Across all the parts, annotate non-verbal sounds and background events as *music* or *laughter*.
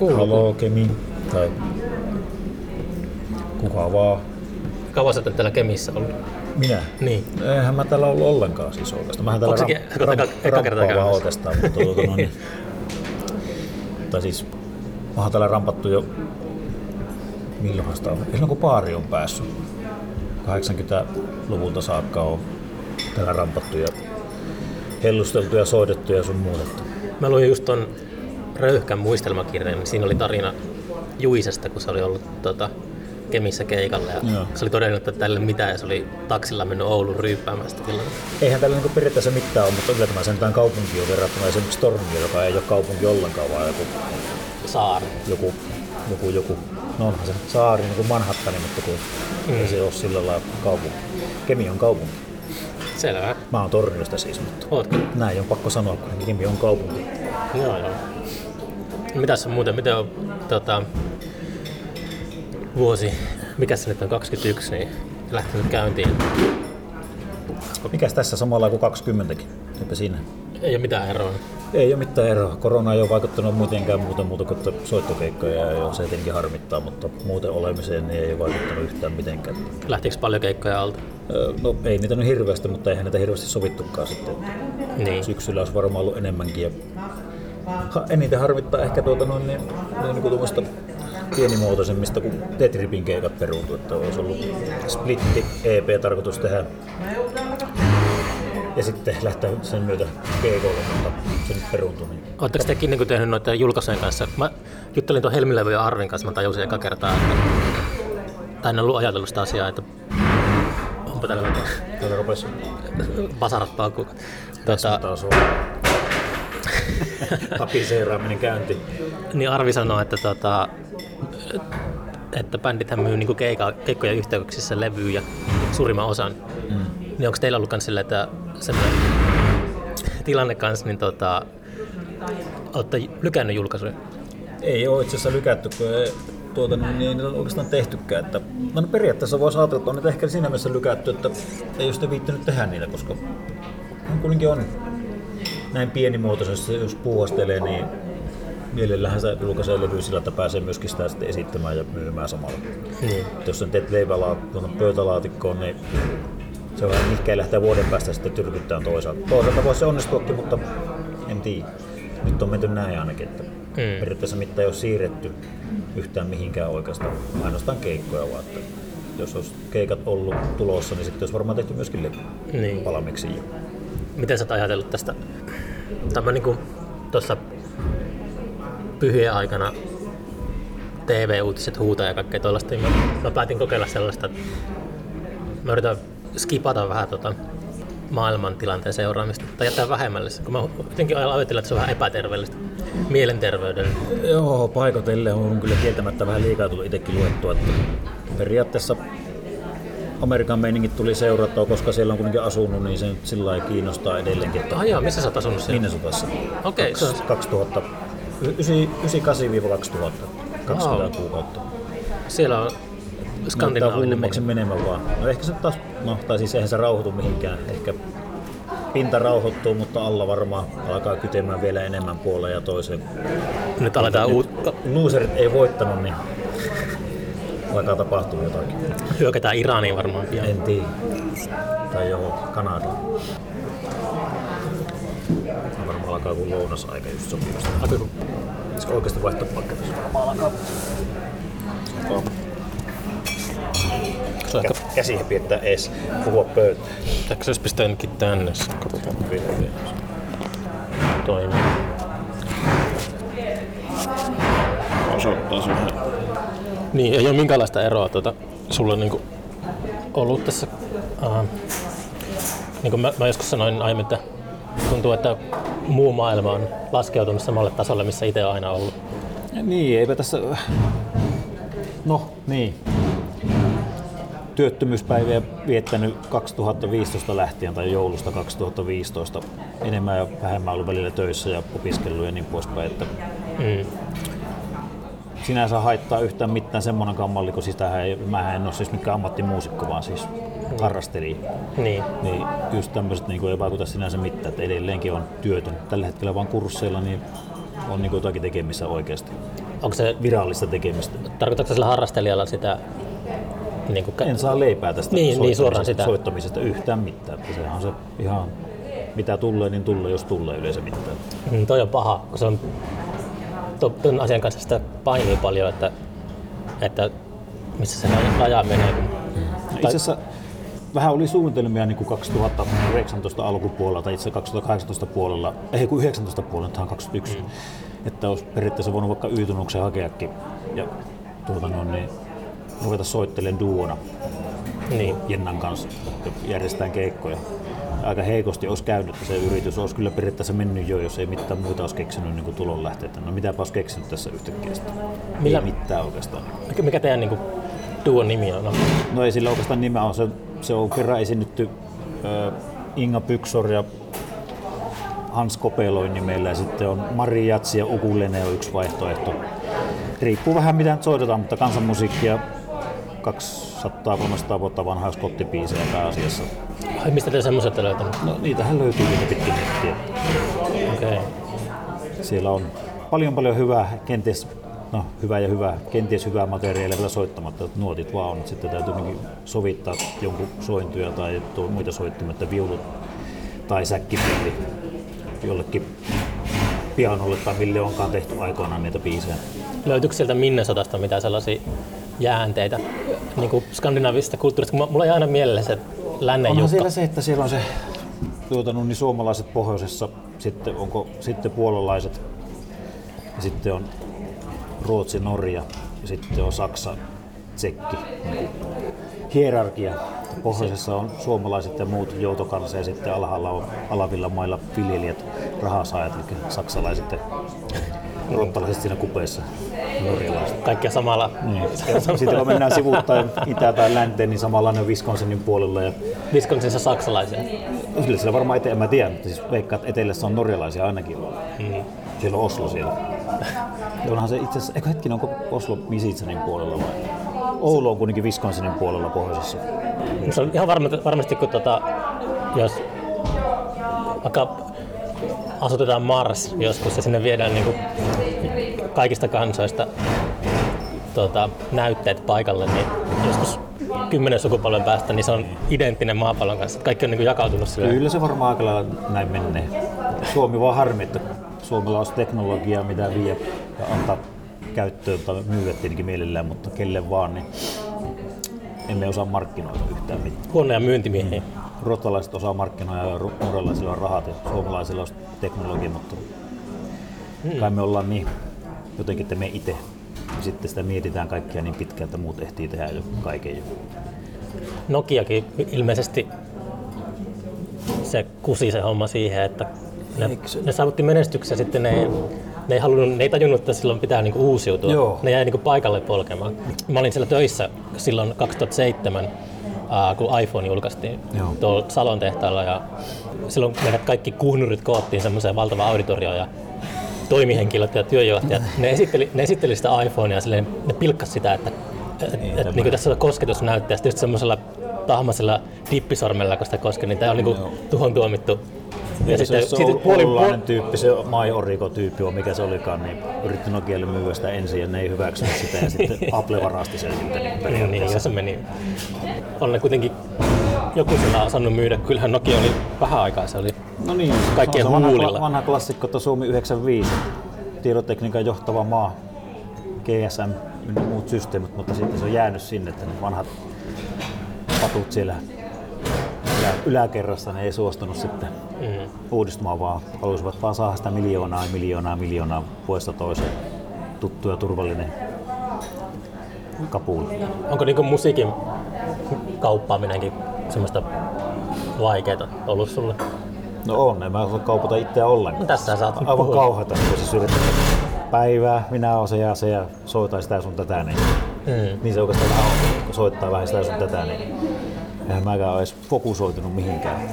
Kuuluu. Halo Kemi tai kuka vaan. Kauan sä täällä Kemissä ollut? Minä? Niin. Eihän mä täällä ollut ollenkaan siis oikeastaan. Mähän täällä Onko eka vaan oikeastaan, mutta tuota, no niin. *laughs* Tai siis, mä oon täällä rampattu jo, milloinhan sitä on? Silloin kun paari on päässyt. 80-luvulta saakka on täällä rampattu ja hellusteltu ja soitettu ja sun muuta. Mä luin just ton Röyhkän muistelmakirjan, niin siinä oli tarina Juisesta, kun se oli ollut tota, Kemissä keikalla. Ja Joo. se oli todennut, että tälle mitään, ja se oli taksilla mennyt Oulun ryyppäämään sitä tilaa. Eihän tällä niinku periaatteessa mitään ole, mutta kyllä tämä sentään kaupunki on verrattuna esimerkiksi Tornioon, joka ei ole kaupunki ollenkaan, vaan joku, Saari. joku, joku, joku no onhan se saari, niin kuin Manhattani, mutta kun mm. ei se ole sillä lailla kaupunki. Kemi on kaupunki. Selvä. Mä oon Torniosta siis, mutta Ootko? näin on pakko sanoa, kun Kemi on kaupunki. Joo, joo. Mitäs on muuten, miten on tota, vuosi, mikä se nyt on, 21, niin lähtenyt käyntiin? Mikäs tässä samalla kuin 20kin? Eipä siinä. Ei ole mitään eroa. Ei ole mitään eroa. Korona ei ole vaikuttanut mitenkään muuta muuta kuin että soittokeikkoja ja se tietenkin harmittaa, mutta muuten olemiseen niin ei ole vaikuttanut yhtään mitenkään. Lähtikö paljon keikkoja alta? No ei niitä nyt hirveästi, mutta eihän niitä hirveästi sovittukaan sitten. Niin. Syksyllä olisi varmaan ollut enemmänkin. Ja eniten harmittaa ehkä tuota noin, niin, niin, kuin tuommoista pienimuotoisemmista, kun Tetripin keikat peruuntu, että olisi ollut splitti EP tarkoitus tehdä ja sitten lähteä sen myötä keikolle, mutta se nyt peruuntui. Niin. Oletteko tekin niin tehnyt noiden julkaisujen kanssa? Mä juttelin tuon Helmilevy ja Arvin kanssa, mä tajusin eka kertaa, että tai en ollut ajatellut sitä asiaa, että onpa täällä vähän Täällä rupesi basarat paukkuu. tässä Tota, *laughs* tapiseeraaminen käynti. niin Arvi sanoi, että, tota, että bändithän myy niin keika, keikkojen yhteyksissä levyjä suurimman osan. Mm. Niin onko teillä ollut myös silleen, että semmoinen tilanne kanssa, niin tota, olette lykännyt julkaisuja? Ei ole itse asiassa lykätty, kun ei, tuota, niin, niin, on oikeastaan tehtykään. Että, no, no periaatteessa voisi ajatella, että on niitä ehkä siinä mielessä lykätty, että ei ole sitten viittänyt tehdä niitä, koska on kuitenkin on näin pienimuotoisesti, jos puuhastelee, niin mielellähän se julkaisee levy sillä, että pääsee myöskin sitä sitten esittämään ja myymään samalla. Niin. Et jos sen teet leipäla tuonne pöytälaatikkoon, niin se on vähän mikä lähtee vuoden päästä sitten tyrkyttään toisaalta. Toisaalta voisi se onnistuakin, mutta en tiedä. Nyt on menty näin ainakin, että Mm. periaatteessa mitään ei ole siirretty yhtään mihinkään oikeastaan, ainoastaan keikkoja vaan. Että jos olisi keikat ollut tulossa, niin sitten olisi varmaan tehty myöskin Niin. valmiiksi jo. Miten sä oot ajatellut tästä? Tämä niin tuossa pyhien aikana TV-uutiset huutaa ja kaikkea tuollaista. niin Mä, mä päätin kokeilla sellaista, että mä yritän skipata vähän tota maailman tilanteen seuraamista tai jättää vähemmälle kun mä jotenkin ajattelen, että se on vähän epäterveellistä mielenterveyden. Joo, paikotelle on kyllä kieltämättä vähän liikaa tullut itsekin luettua. Että periaatteessa Amerikan meiningit tuli seurattua, koska siellä on kuitenkin asunut, niin se nyt sillä lailla kiinnostaa edelleenkin. Että Ah jaa, missä sä oot asunut siellä? Minnesotassa. Okei, se on 2000, 98-2000, 20 Wow. kuukautta. siellä on skandinaavinen hullummaksi menemään vaan. No ehkä se taas, no tai siis eihän se rauhoitu mihinkään. Ehkä pinta rauhoittuu, mutta alla varmaan alkaa kytemään vielä enemmän puoleen ja toiseen. Nyt aletaan uut, Loserit ei voittanut, niin alkaa tapahtua jotakin. hyökätään Iraniin varmaan pian. En tiedä. Tai johon Kanadaan. Varmaan alkaa kuin lounasaika just sopivasti. Alkoiko Pitäisikö oikeasti vaihtaa paikka tässä? Varmaan alkaa. on ehkä Kä- Käsiä piettää ees puhua pöytään. Ehkä se olisi pistää ainakin tänne, sitten katsotaan toimii. Osoittaa vähän. Niin, ei ole minkäänlaista eroa tuota, sulla on niinku ollut tässä, uh, niin kuin mä, mä joskus sanoin aiemmin, että tuntuu, että muu maailma on laskeutunut samalle tasolle, missä itse on aina ollut. Niin, eipä tässä... No, niin. Työttömyyspäiviä viettänyt 2015 lähtien tai joulusta 2015. Enemmän ja vähemmän ollut välillä töissä ja opiskellut ja niin poispäin. Että Mm. Sinänsä haittaa yhtään mitään semmonenkaan malli, kun sitähän ei, mähän en ole siis mikään ammattimuusikko, vaan siis harrastelija. Niin, Niin just tämmöiset niin ei vaikuta sinänsä mitään, että edelleenkin on työtön. Tällä hetkellä vaan kursseilla niin on niin jotakin tekemistä oikeasti. onko se, virallista tekemistä. tarkoitatko sillä harrastelijalla sitä niin kuin, En saa leipää tästä Niin, niin, suoraan soittamisesta- sitä. soittamisesta yhtään mitään. Että sehän on se ihan mitä tulee, niin tulee, jos tulee yleensä mitään. Mm, toi on paha, kun se on ton asian kanssa sitä painii paljon, että, että missä se raja menee. Kun, Itse asiassa vähän oli suunnitelmia niin kuin 2019 alkupuolella tai itse asiassa 2018 puolella, ei kun 19 puolella, tämä on 21, mm. että olisi periaatteessa voinut vaikka Y-tunnuksen hakeakin ja tuota noin, niin ruveta soittelemaan duona niin, Jennan kanssa ja järjestetään keikkoja. Aika heikosti olisi käynyt että se yritys, olisi kyllä periaatteessa mennyt jo, jos ei mitään muita olisi keksinyt niin tulonlähteitä. No mitäpä olisi keksinyt tässä yhtäkkiä sitten? Millä- Ei mitään oikeastaan. mikä, teidän niin kuin, duon nimi on? No, No ei sillä oikeastaan nimeä on. Se, se on kerran esiinnytty ö, Inga Pyksor ja Hans Kopeloin nimellä ja sitten on Mari Jatsi ja Ukulene on yksi vaihtoehto. Riippuu vähän mitä nyt soitetaan, mutta kansanmusiikkia 200-300 vuotta vanhaa skottipiisejä pääasiassa. Ai, mistä te semmoiset olette löytänyt? No niitähän löytyy niitä pitkin nettiä. Okei. Okay. Siellä on paljon paljon hyvää, kenties no, hyvää ja hyvää, kenties hyvää materiaalia vielä soittamatta, että nuotit vaan on, että sitten täytyy sovittaa jonkun sointuja tai muita soittimia, että viulut tai säkkipilli jollekin pianolle tai mille onkaan tehty aikoinaan niitä biisejä. Löytyykö sieltä Minnesotasta mitään sellaisia jäänteitä niin kuin skandinaavisesta kulttuurista? Mulla ei aina mielessä se lännen Onhan juttu. siellä se, että siellä on se tuota, no, niin suomalaiset pohjoisessa, sitten onko sitten puolalaiset, ja sitten on Ruotsi, Norja, ja sitten on Saksa, Tsekki. Hierarkia. Pohjoisessa on suomalaiset ja muut joutokansa ja sitten alhaalla on alavilla mailla viljelijät, rahasaajat, eli saksalaiset ja ruottalaiset siinä kupeessa, norjalaiset. Kaikkia samalla Niin. Sitten kun mennään sivuuttaan itä tai länteen, niin samanlainen on Wisconsinin puolella. Ja Wisconsinissa saksalaisia. Kyllä siellä varmaan eteen, en mä tiedä, mutta siis veikkaan, että etelässä on norjalaisia ainakin. Mm. Siellä on Oslo siellä. Onhan se itse asiassa, eikö hetkinen, onko Oslo Misitsanin puolella vai? Oulu on kuitenkin Wisconsinin puolella pohjoisessa. Se on ihan varmasti, varmasti kun tota, jos vaikka asutetaan Mars joskus ja sinne viedään niin kuin kaikista kansoista tota, näytteet paikalle, niin joskus kymmenen sukupolven päästä niin se on identtinen maapallon kanssa. Kaikki on niin kuin jakautunut sille. Kyllä se varmaan aika lailla näin menee. Suomi vaan harmi, että Suomella olisi teknologiaa, mitä vie ja antaa käyttöön tai myydä tietenkin mielellään, mutta kelle vaan, niin emme osaa markkinoida yhtään mitään. Huonoja myyntimiehiä. Ruotsalaiset osaa markkinoida ja norjalaisilla on rahat ja suomalaisilla on teknologia, mutta kai me ollaan niin jotenkin, että me itse sitten sitä mietitään kaikkia niin pitkään, että muut ehtii tehdä jo kaiken jo. Nokiakin ilmeisesti se kusi se homma siihen, että ne, Eikö ne saavutti menestyksen sitten ne, ne, ei halunnut, ne ei tajunnut, että silloin pitää niinku uusiutua. Joo. Ne jäi niinku paikalle polkemaan. Mä olin siellä töissä silloin 2007, ää, kun iPhone julkaistiin Joo. tuolla Salon tehtaalla ja silloin meidät kaikki kuhnurit koottiin semmoiseen valtavaan auditorioon ja toimihenkilöt ja työjohtajat, ne esitteli, ne esitteli sitä iPhonea ja silleen, ne pilkkas sitä, että et, et, niin tässä on kosketusnäyttö ja sitten just semmoisella tahmasella dippisormella, kun sitä koski, niin tämä on niinku tuhon tuomittu. Ja se, se, se siitä on puoli, puoli, tyyppi, se My Origo-tyyppi on mikä se olikaan, niin yritti Nokialle myyä sitä ensin ja ne ei hyväksynyt sitä ja sitten *laughs* Apple varasti sen siltä niin niin, niin, jos se meni. On ne kuitenkin joku sillä osannut myydä. Kyllähän Nokia oli vähän aikaa, se oli No niin, Kaikkien se on se vanha, vanha klassikko, että Suomi 95, tietotekniikan johtava maa, GSM ja muut systeemit, mutta sitten se on jäänyt sinne, että ne vanhat patut siellä ylä- yläkerrassa, ne ei suostunut sitten mm. uudistumaan, vaan halusivat vaan saada sitä miljoonaa, miljoonaa, miljoonaa vuodesta toiseen. Tuttu ja turvallinen kapuun. Onko niinku musiikin kauppaaminenkin semmoista vaikeeta ollut sulle? No on, en mä osaa kaupata itseä ollenkaan. No tässä saat Aivan puhua. kauheata, kun siis yrittää päivää, minä olen se ja se ja soitan sitä sun tätä, niin, Mm. niin se oikeastaan vähän on, kun soittaa vähän sitä sun tätä, niin eihän mäkään ole edes fokusoitunut mihinkään.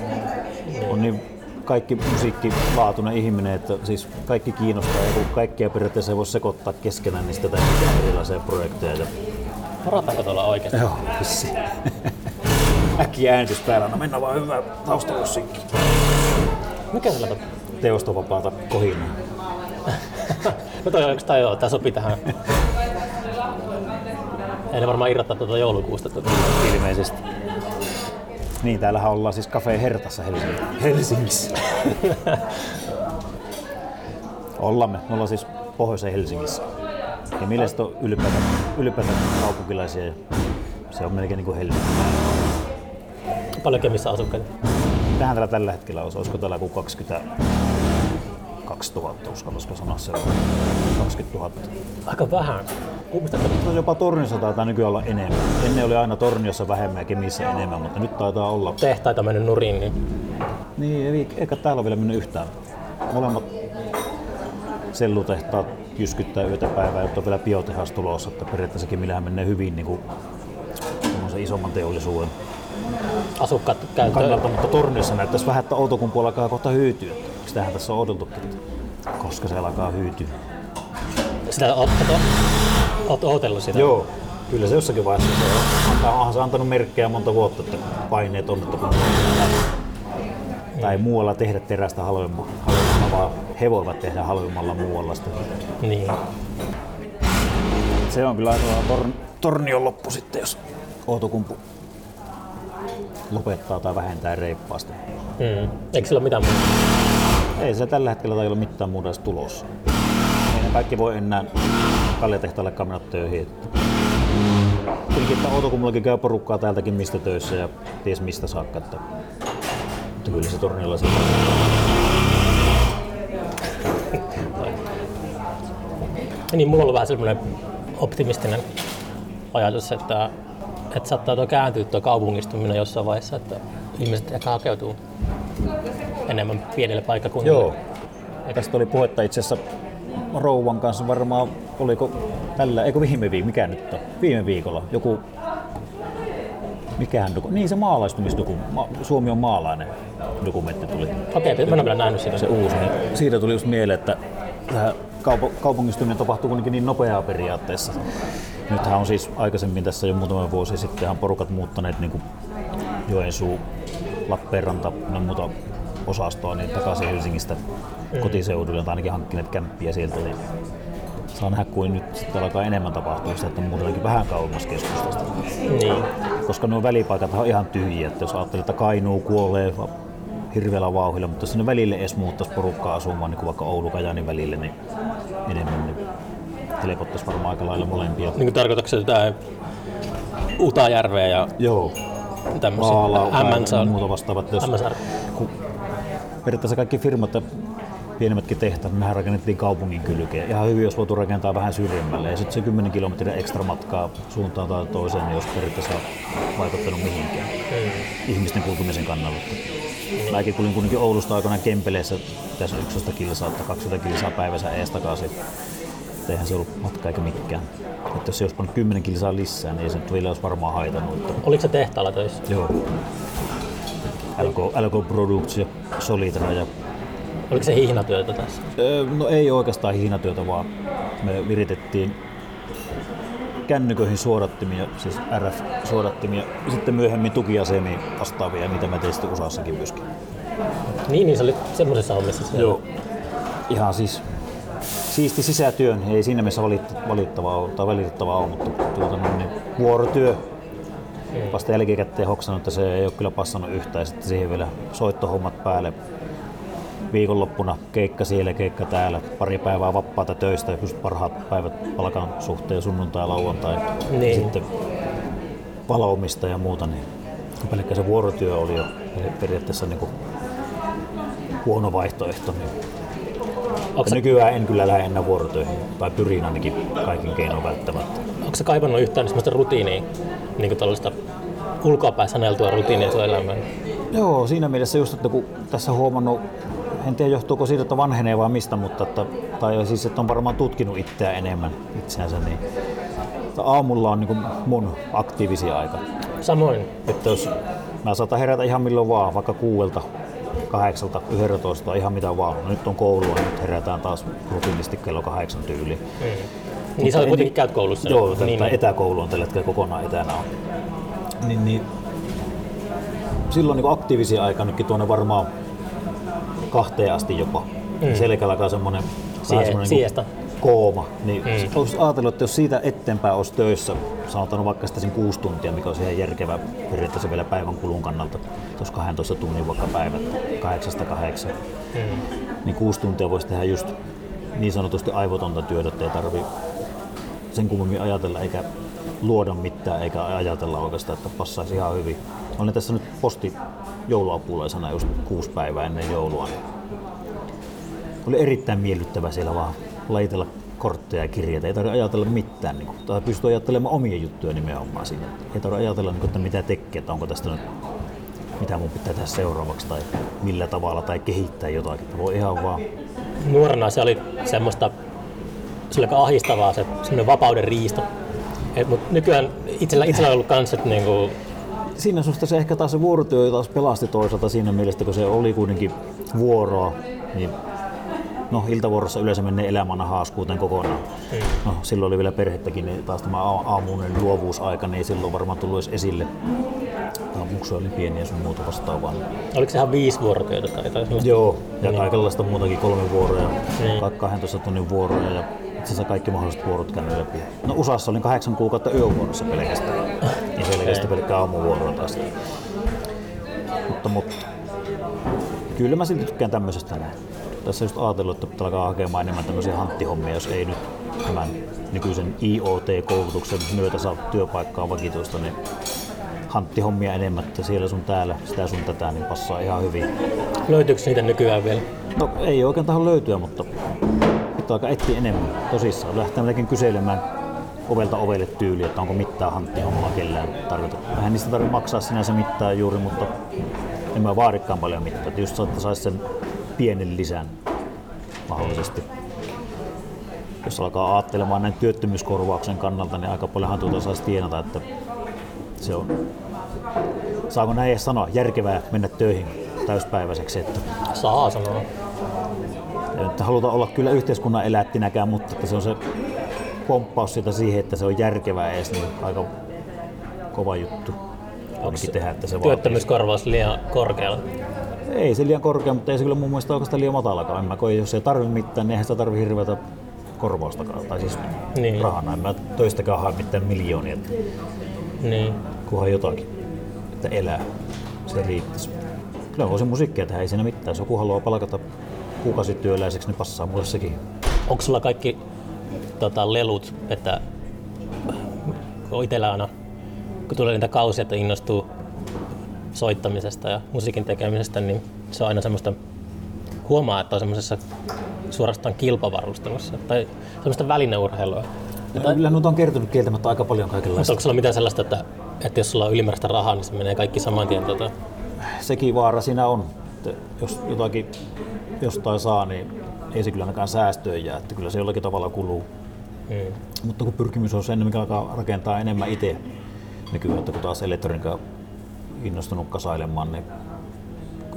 On niin kaikki musiikkilaatuinen ihminen, että siis kaikki kiinnostaa ja kun kaikkia periaatteessa ei voi sekoittaa keskenään, niin sitä tehdään erilaisia projekteja. Ja... Varataanko tuolla oikein? Joo, vissi. *laughs* Äkkiä äänitys päällä, no mennään vaan hyvää taustamusiikki. Mikä sillä on? Teostovapaata kohinaa. *laughs* no toi oikeastaan joo, tää sopii tähän. *laughs* Ei ne varmaan irrottaa tuota joulukuusta. Tuota. ilmeisesti. Niin, täällähän ollaan siis Cafe Hertassa Helsingissä. Helsingissä. Ollamme. Me ollaan siis pohjoisen Helsingissä. Ja millä on ylipäätään, ylipäätään kaupunkilaisia ja se on melkein niin kuin Helsinki. Paljon Kemissä asukkaita. Tähän täällä tällä hetkellä olisi, olisiko täällä joku 20 2000, uskallisiko sanoa se 20 000. Aika vähän. Kummista No jopa Torniossa taitaa nykyään olla enemmän. Ennen oli aina Torniossa vähemmän ja Kemissä enemmän, mutta nyt taitaa olla. tehtaita mennyt nurin, niin Niin, ei, eikä täällä ole vielä mennyt yhtään. Molemmat sellutehtaat jyskyttää yötä päivää, jotta on vielä biotehas tulossa, että periaatteessakin millähän menee hyvin niin kuin isomman teollisuuden asukkaat käyttää. kannalta, mutta Torniossa näyttäisi vähän, että Outokumpu alkaa kohta hyytyä. Sitähän tässä on että koska se alkaa hyytyä. Sitä oot, oot, oot ootellut sitä. Joo, kyllä se jossakin vaiheessa se on. Antaa, onhan se antanut merkkejä monta vuotta, että paineet on, että kun tai muualla tehdä terästä halvemmalla, halvemmalla vaan he voivat tehdä halvemmalla muualla sitä. Niin. Se on kyllä aika tor- tornion loppu sitten, jos Outokumpu lopettaa tai vähentää reippaasti. Mm. Eikö sillä ole mitään muuta? Ei se tällä hetkellä tai ole mitään muuta edes tulossa. Ei ne kaikki voi enää kaljatehtaalle mennä töihin. Että Kuitenkin, että Outokummullakin käy porukkaa täältäkin mistä töissä ja ties mistä saakka. Että, mutta kyllä se tornilla siitä. *laughs* Niin, mulla on vähän semmoinen optimistinen ajatus, että, että saattaa tuo kääntyä tuo kaupungistuminen jossain vaiheessa, että ihmiset ehkä hakeutuu enemmän pienelle paikkakunnille. Joo. Tästä oli puhetta itse asiassa rouvan kanssa varmaan, oliko tällä, eikö viime viikolla, mikä nyt on? Viime viikolla joku, mikähän doku, niin se maalaistumisdoku, ma, Suomi on maalainen dokumentti tuli, Okei, mä en vielä nähnyt sitä. se uusi, niin siitä tuli just mieleen, että kaupo, kaupungistuminen tapahtuu kuitenkin niin nopeaa periaatteessa. Nythän on siis aikaisemmin tässä jo muutama vuosi sitten porukat muuttaneet niin kuin Joensuu, Lappeenranta ja muuta osastoa niin takaisin Helsingistä kotiseudulle, tai ainakin hankkineet kämppiä sieltä. Niin saa nähdä, kuin nyt sitten alkaa enemmän tapahtua sitä, että muutakin vähän kauemmas keskustasta. Niin. Koska nuo välipaikat on ihan tyhjiä, että jos ajattelee, että Kainuu kuolee hirveällä vauhdilla, mutta jos sinne välille edes muuttaisi porukkaa asumaan, niin kuin vaikka oulu kajanin välille, niin enemmän, niin helpottaisi varmaan aika lailla molempia. Niin tarkoitatko se jotain Utajärveä ja Joo, tämmöisiä Vaalau ja MNSA? muuta vastaavat. Jos, kun periaatteessa kaikki firmat ja pienemmätkin tehtaat, niin nehän rakennettiin kaupungin kylkeen. Ihan hyvin olisi voitu rakentaa vähän syrjemmälle. Ja sitten se 10 kilometrin ekstra matkaa suuntaan tai toiseen, niin olisi periaatteessa vaikuttanut mihinkään ihmisten kulkemisen kannalta. Mäkin kulin kuitenkin Oulusta aikana Kempeleessä tässä 11 kilsaa tai 20 kilsaa päivässä ees takaisin. Eihän se ollut matka eikä mikään. Että jos se olisi pannut 10 kilsaa lisää, niin ei se nyt vielä olisi varmaan haitannut. Oliko se tehtaalla töissä? Joo. LK, LK Products ja Solitra ja Oliko se hihnatyötä tässä? No ei oikeastaan hiinatyötä, vaan me viritettiin kännyköihin suodattimia, siis RF-suodattimia, ja sitten myöhemmin tukiasemia vastaavia, mitä me tein sitten USAssakin myöskin. Niin, niin se oli semmoisessa hommissa siellä. Joo. Ihan siis siisti sisätyön, ei siinä mielessä valit- valittavaa ole, tai valitettavaa ole, mutta tuota, niin, niin, vuorotyö. Vasta jälkikäteen hoksannut, että se ei ole kyllä passannut yhtään, ja sitten siihen vielä soittohommat päälle. Viikonloppuna keikka siellä, keikka täällä, pari päivää vapaata töistä, ja just parhaat päivät palkan suhteen, sunnuntai, lauantai. Niin. Sitten valomista ja muuta, niin pelkkä se vuorotyö oli jo periaatteessa niin kuin huono vaihtoehto. Niin Onko nykyään en kyllä lähde enää vuorotöihin, tai pyrin ainakin kaikin keinoin välttämättä. Onko se kaivannut yhtään semmoista rutiinia, niin kuin tällaista ulkoapäin saneltua rutiinia sun elämään? Joo, siinä mielessä just, että kun tässä huomannut, en tiedä johtuuko siitä, että vanhenee vai mistä, mutta että, tai siis, että on varmaan tutkinut itseä enemmän itseänsä, niin että aamulla on niin kuin mun aktiivisia aika. Samoin. Että jos mä saatan herätä ihan milloin vaan, vaikka kuuelta, kahdeksalta, yhdentoista, ihan mitä vaan. No, nyt on koulua, niin nyt herätään taas rutiinisti kello kahdeksan tyyliin. Niin sä en- kuitenkin käyt koulussa. Joo, niin, niin, niin. etäkoulu on tällä hetkellä kokonaan etänä on. Niin, niin, silloin niin aktiivisia aika nytkin tuonne varmaan kahteen asti jopa. Mm. Selkeä alkaa semmoinen semmoinen niin kooma. Niin Mm. olisi ajatellut, että jos siitä eteenpäin olisi töissä, sanotaan vaikka sitä sen kuusi tuntia, mikä olisi ihan järkevä periaatteessa vielä päivän kulun kannalta, tuossa 12 tunnin vaikka päivät, kahdeksasta kahdeksan, Mm. niin kuusi tuntia voisi tehdä just niin sanotusti aivotonta työtä, että ei tarvi sen kummemmin ajatella eikä luoda mitään eikä ajatella oikeastaan, että passaisi ihan hyvin. Olen tässä nyt posti jouluapulaisena just kuusi päivää ennen joulua. Niin oli erittäin miellyttävä siellä vaan laitella kortteja ja kirjeitä. Ei tarvitse ajatella mitään. Niin kuin, tai pystyy ajattelemaan omia juttuja nimenomaan siinä. Ei tarvitse ajatella, niin kuin, että mitä tekee, että onko tästä nyt mitä mun pitää tehdä seuraavaksi tai millä tavalla tai kehittää jotakin. Voi ihan vaan Nuorena se oli semmoista, se oli aika ahdistavaa se semmoinen vapauden riisto. Et, mut nykyään itsellä, itsellä on ollut kans, että niinku, siinä suhta se ehkä taas se vuorotyö taas pelasti toisaalta siinä mielessä, kun se oli kuitenkin vuoroa, niin no iltavuorossa yleensä menee elämän haaskuuteen kokonaan. Mm. No, silloin oli vielä perhettäkin, niin taas tämä aa- aamuinen luovuusaika, niin ei silloin varmaan tullut edes esille. Tämä muksu oli pieni ja sun muuta vastaavaa. oliko se ihan viisi vuorotyötä tai jotain? Joo, ja Niin. kaikenlaista muutakin, kolme vuoroja, niin. 12 tunnin vuoroja ja asiassa kaikki mahdolliset vuorot käynyt läpi. No USAssa olin kahdeksan kuukautta yövuorossa pelkästään, ja selkeästi pelkkää aamuvuoroa taas. Mutta, mutta kyllä mä silti tykkään tämmöisestä näin. Tässä just ajatellut, että pitää alkaa hakemaan enemmän tämmöisiä hanttihommia, jos ei nyt tämän nykyisen IoT-koulutuksen myötä saa työpaikkaa vakituista, niin hanttihommia enemmän, että siellä sun täällä, sitä sun tätä, niin passaa ihan hyvin. Löytyykö niitä nykyään vielä? No ei oikein taho löytyä, mutta pitää aika etsiä enemmän tosissaan. Lähtee melkein kyselemään ovelta ovelle tyyli, että onko mitään hanttihommaa kellään tarvita. Vähän niistä tarvitse maksaa sinänsä mitään juuri, mutta en mä vaadikaan paljon. Että just että saisi sen pienen lisän mahdollisesti. Jos alkaa ajattelemaan näin työttömyyskorvauksen kannalta, niin aika paljonhan tuota saisi tienata, että se on, saako näin sanoa, järkevää mennä töihin täyspäiväiseksi, että Saa sanoa. Nyt haluta olla kyllä yhteiskunnan elättinäkään, mutta että se on se pomppaus siitä siihen, että se on järkevää edes, niin aika kova juttu ainakin tehdä, että se. Työttömyyskorvaus liian korkealla. Ei se liian korkea, mutta ei se kyllä mun mielestä oikeastaan liian matalakaan. En mä koe, jos ei tarvi mitään, niin eihän sitä tarvi hirveätä korvaustakaan, tai siis Niin. rahana. En mä töistäkään hae mitään miljoonia, että Niin. kunhan jotakin, että elää. Se riittäisi. Kyllä voisin musiikkia tehdä, ei siinä mitään. Jos joku haluaa palkata kuukausityöläiseksi, niin passaa mulle sekin. Onko sulla kaikki tota, lelut, että itsellä aina, kun tulee niitä kausia, että innostuu soittamisesta ja musiikin tekemisestä, niin se on aina semmoista, huomaa, että on semmoisessa suorastaan kilpavarustelussa tai semmoista välineurheilua. Ja Kyllä nyt on kertonut kieltämättä aika paljon Mutta kaikenlaista. onko sulla mitään sellaista, että, että jos sulla on ylimääräistä rahaa, niin se menee kaikki saman tien tota, Sekin vaara siinä on, että jos jotakin jostain saa, niin ei se kyllä ainakaan säästöön jää, että kyllä se jollakin tavalla kuluu. mm, Mutta kun pyrkimys on sen, mikä alkaa rakentaa enemmän itse nykyään, että kun taas elektroniikka innostunut kasailemaan, niin,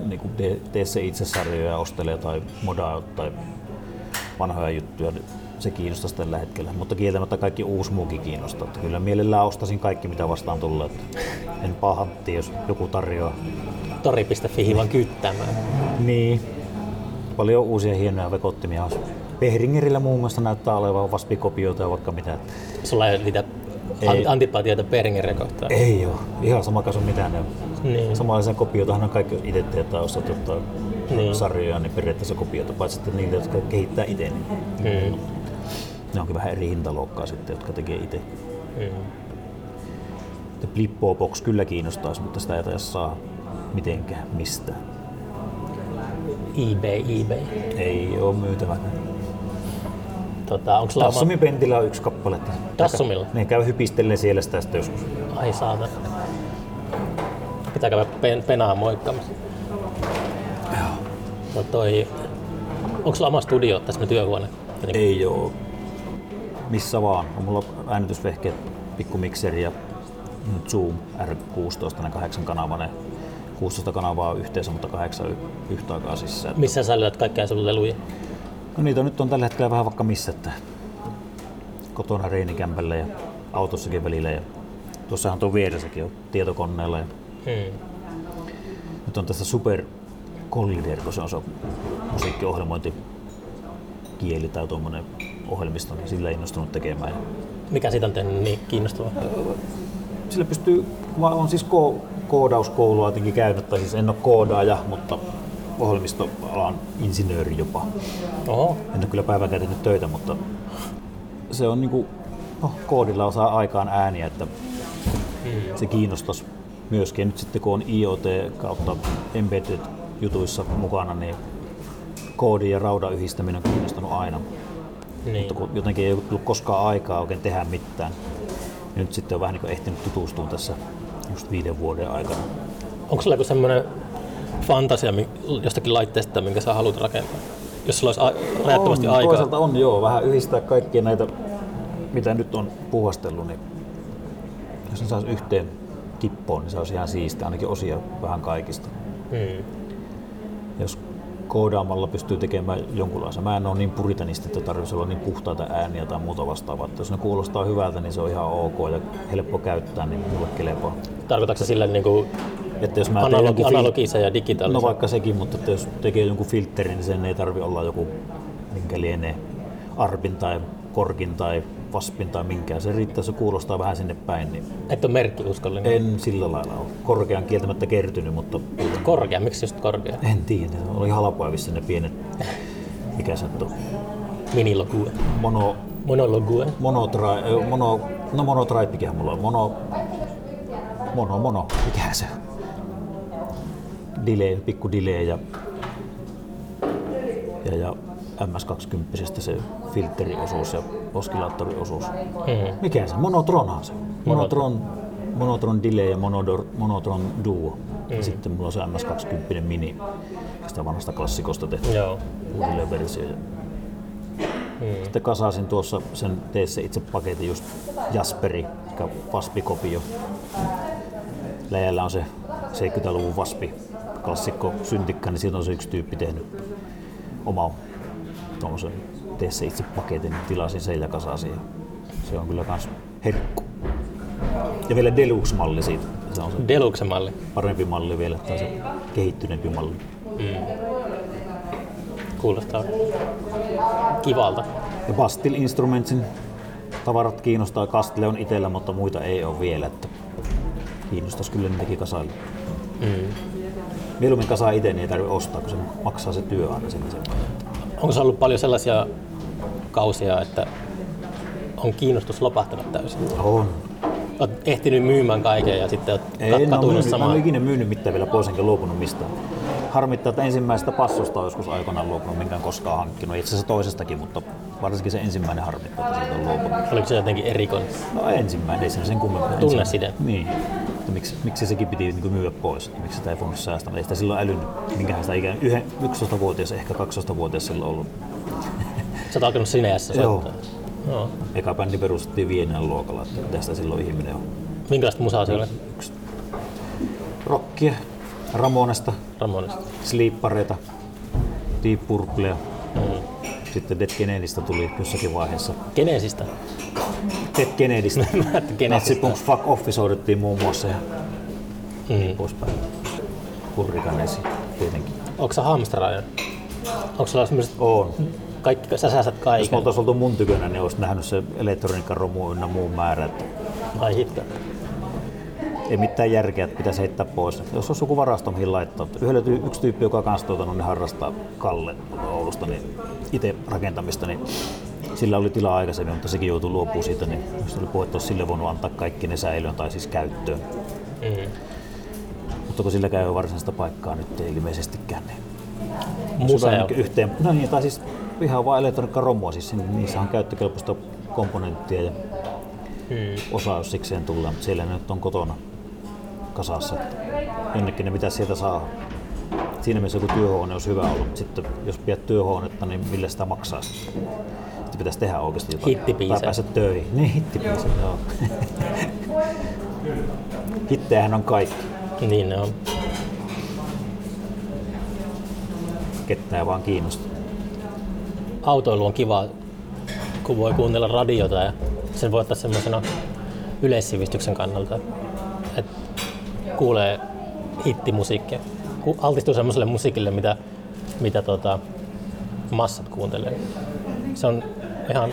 niin kun tee, tee se itse sarjoja ostelee tai modaa tai vanhoja juttuja, niin se kiinnostaisi tällä hetkellä. Mutta kieltämättä kaikki uusi muukin kiinnostaa. Että kyllä mielellään ostaisin kaikki, mitä vastaan tulee. Että en pahantti, jos joku tarjoaa. tori.fi vaan kyttämään. Niin. Paljon uusia hienoja vekottimia. Behringerillä muun muassa näyttää olevan vaspikopioita ja vaikka mitä. Sulla ei ole niitä Ei. antipatioita Behringeria kohtaan. Ei oo. Ihan sama kanssa mitä ne on. Niin. Samanlaisia kopioitahan on kaikki itse teet tai ostat jotain Niin. niin. sarjoja, niin periaatteessa kopioita, paitsi sitten niille, jotka kehittää itse. Niin Mm. ne onkin vähän eri hintaluokkaa sitten, jotka tekee itse. Mm. Flippo Box kyllä kiinnostaisi, mutta sitä ei taida saa mitenkään mistään. eBay, eBay. Ei oo myytävänä. Tota, onko. Tassumi Pentillä on yksi kappale. Tassumilla? Ne käy hypistellen siellä sitä sitten joskus. Ai saatana. Pitää käydä pen, penaa moikkaamassa. No toi... Onko sulla oma studio tässä työhuone? Niin, Ei oo. Missä vaan. On mulla äänitysvehkeet, pikku mikseri ja Zoom R16, ne kahdeksan kanavainen. 16 kanavaa yhteensä, mutta kahdeksan yhtä aikaa sisään. Missä sä löydät kaikkea sun leluja? No niitä nyt on tällä hetkellä vähän vaikka missä, että kotona reenikämpällä ja autossakin välillä. Ja tuossahan tuo vieressäkin on tietokoneella. Ja Hmm. nyt on tässä Super Collider, kun se on se musiikkiohjelmointi kieli tai tuommoinen ohjelmisto, niin sillä innostunut tekemään. Mikä siitä on tehnyt niin kiinnostavaa? Sillä pystyy, on siis ko- koodauskoulua jotenkin käynyt, tai siis en ole koodaaja, mutta ohjelmistoalan insinööri jopa. Oho. En ole kyllä päivääkään tehnyt töitä, mutta se on niinku, no, koodilla osaa aikaan ääniä, että se kiinnostaisi myöskin. Nyt sitten kun on IoT kautta embedded jutuissa mukana, niin koodin ja raudan yhdistäminen on kiinnostanut aina. Niin. Mutta kun jotenkin ei ole tullut koskaan aikaa oikein tehdä mitään, niin nyt sitten on vähän niin ehtinyt tutustua tässä just viiden vuoden aikana. Onko sulla joku semmoinen fantasia jostakin laitteesta, minkä sä haluat rakentaa? Jos sulla olisi rajattomasti on, aikaa. Toisaalta on joo, vähän yhdistää kaikkia näitä, mitä nyt on puhastellut, niin jos ne saisi yhteen kippoon, niin se olisi ihan siistiä, ainakin osia vähän kaikista. Hmm. Jos koodaamalla pystyy tekemään jonkunlaisen. Mä en ole niin puritanisti, että tarvitsisi olla niin puhtaita ääniä tai muuta vastaavaa. Että jos ne kuulostaa hyvältä, niin se on ihan ok ja helppo käyttää, niin mulle kelepaa. Tarkoitatko sillä niin kuin Että jos mä analogi- fil- analogisen ja digitaalisen? No vaikka sekin, mutta että jos tekee jonkun filterin, niin sen ei tarvi olla joku, minkä lienee arpin tai korkin tai vaspin tai minkään. Se riittää, se kuulostaa vähän sinne päin. Niin Et ole merkkiuskollinen. en sillä lailla ole korkean kieltämättä kertynyt, mutta Korkea, miksi just korkea? en tiedä. Oli halpoja vissi ne pienet, mikä se on, Minilogue. mono, Monologue. monotrai, mono, no monotraipikin mulla on. Mono, mono, mono, mikä se on? Delay, pikku delay ja, ja, ja MS20 se filteriosuus ja oskillaattoriosuus. Hmm. Mikä se? Monotronhan se. on. Monotron, monotron delay ja monodor, monotron duo. Ja sitten mulla on se MS20 mini, sitä vanhasta klassikosta tehty Joo. uudelleen versio. Ja Sitten kasasin tuossa sen tee se itse paketin just Jasperi, mikä Vaspi-kopio. Läjällä on se 70-luvun Vaspi klassikko syntikka, niin siitä on se yksi tyyppi tehnyt oma tuommoisen tee se itse paketin, niin tilasin sen ja kasasin. Se on kyllä kans herkku. Ja vielä Deluxe-malli siitä. Se on se Deluxe-malli. parempi malli vielä, tai se kehittyneempi malli. Kuulostaa kivalta. Ja Bastil Instrumentsin tavarat kiinnostaa. Kastle on itsellä, mutta muita ei ole vielä. Että kiinnostaisi kyllä niitäkin kasailla. Mm. Mieluummin kasaa itse, niin ei tarvitse ostaa, kun se maksaa se työ aina sinne. Onko se ollut paljon sellaisia kausia, että on kiinnostus lopahtanut täysin? On. Olet ehtinyt myymään kaiken ja sitten olet En ole, katunut myynyt, mä en samaan. ole ikinä myynyt mitään vielä pois enkä luopunut mistään. Harmittaa, että ensimmäisestä passosta on joskus aikoinaan luopunut, minkä en koskaan hankkinut. Itse asiassa toisestakin, mutta varsinkin se ensimmäinen harmittaa, että siitä on luopunut. Oliko se jotenkin erikoinen? No ensimmäinen, ei se sen kummempaa. Tunneside. Ensimmäinen. Niin. Että miksi, miksi sekin piti niin kuin myydä pois? Miksi sitä ei voinut säästää? Ei sitä silloin älynyt. Minkähän sitä ikään yhden, 11-vuotias, ehkä 12-vuotias silloin ollut. Sä oot alkanut sinä iässä Joo. soittaa. Joo. Eka bändi perustettiin Vienan luokalla, että mitä sitä silloin ihminen on. Minkälaista musaa se oli? Yksi rockia, Ramonesta, Ramonista. Sleepareita, Deep Purplea. Mm. Sitten Dead Kennedystä tuli jossakin vaiheessa. Geneesistä. Dead *laughs* ajattelin Natsi. Punks Fuck Offi soitettiin muun muassa ja Mm. poispäin. Hurrikanesi tietenkin. Onko sä hamstraaja? Onko sulla semmoiset On. kaikki, sä säästät Jos me kaiken? oltaisiin oltu mun tykönä, niin olisi nähnyt se elektroniikan romu ynnä muun määrä. Että Ai hitto. Ei mitään järkeä, että pitäisi heittää pois. Jos olisi joku varasto, mihin laittaa. Yhdellä yksi tyyppi, joka kanssa tuota, niin harrastaa Kalle Oulusta niin itse rakentamista, niin sillä oli tilaa aikaisemmin, mutta sekin joutui luopumaan siitä, niin jos oli puhe, että olisi sille voinut antaa kaikki ne säilöön tai siis käyttöön. Mm. Mutta kun silläkään ei ole varsinaista paikkaa nyt ei ilmeisestikään, niin Museo. Hyvä, niin yhteen, no niin, tai siis ihan vaan elektroniikka romua, siis niissä on käyttökelpoista komponenttia ja Mm. osa jos sikseen tullaan, mutta siellä ne nyt on kotona kasassa. että Jonnekin ne pitäisi sieltä saada. Siinä mielessä joku työhuone olisi hyvä ollut. Sitten jos pidät työhuonetta, niin millä sitä maksaa sitten? Pitäisi tehdä oikeasti jotain. Hittibiisejä. Tai päästä töihin. Niin, hittibiisejä, joo. Hittejähän on kaikki. Niin ne on. Ketään vaan kiinnostaa. Autoilu on kiva, kun voi kuunnella radiota ja sen voi ottaa semmoisena yleissivistyksen kannalta, kuulee hittimusiikkia. Ku- Altistuu semmoiselle musiikille, mitä, mitä tota, massat kuuntelee. se on ihan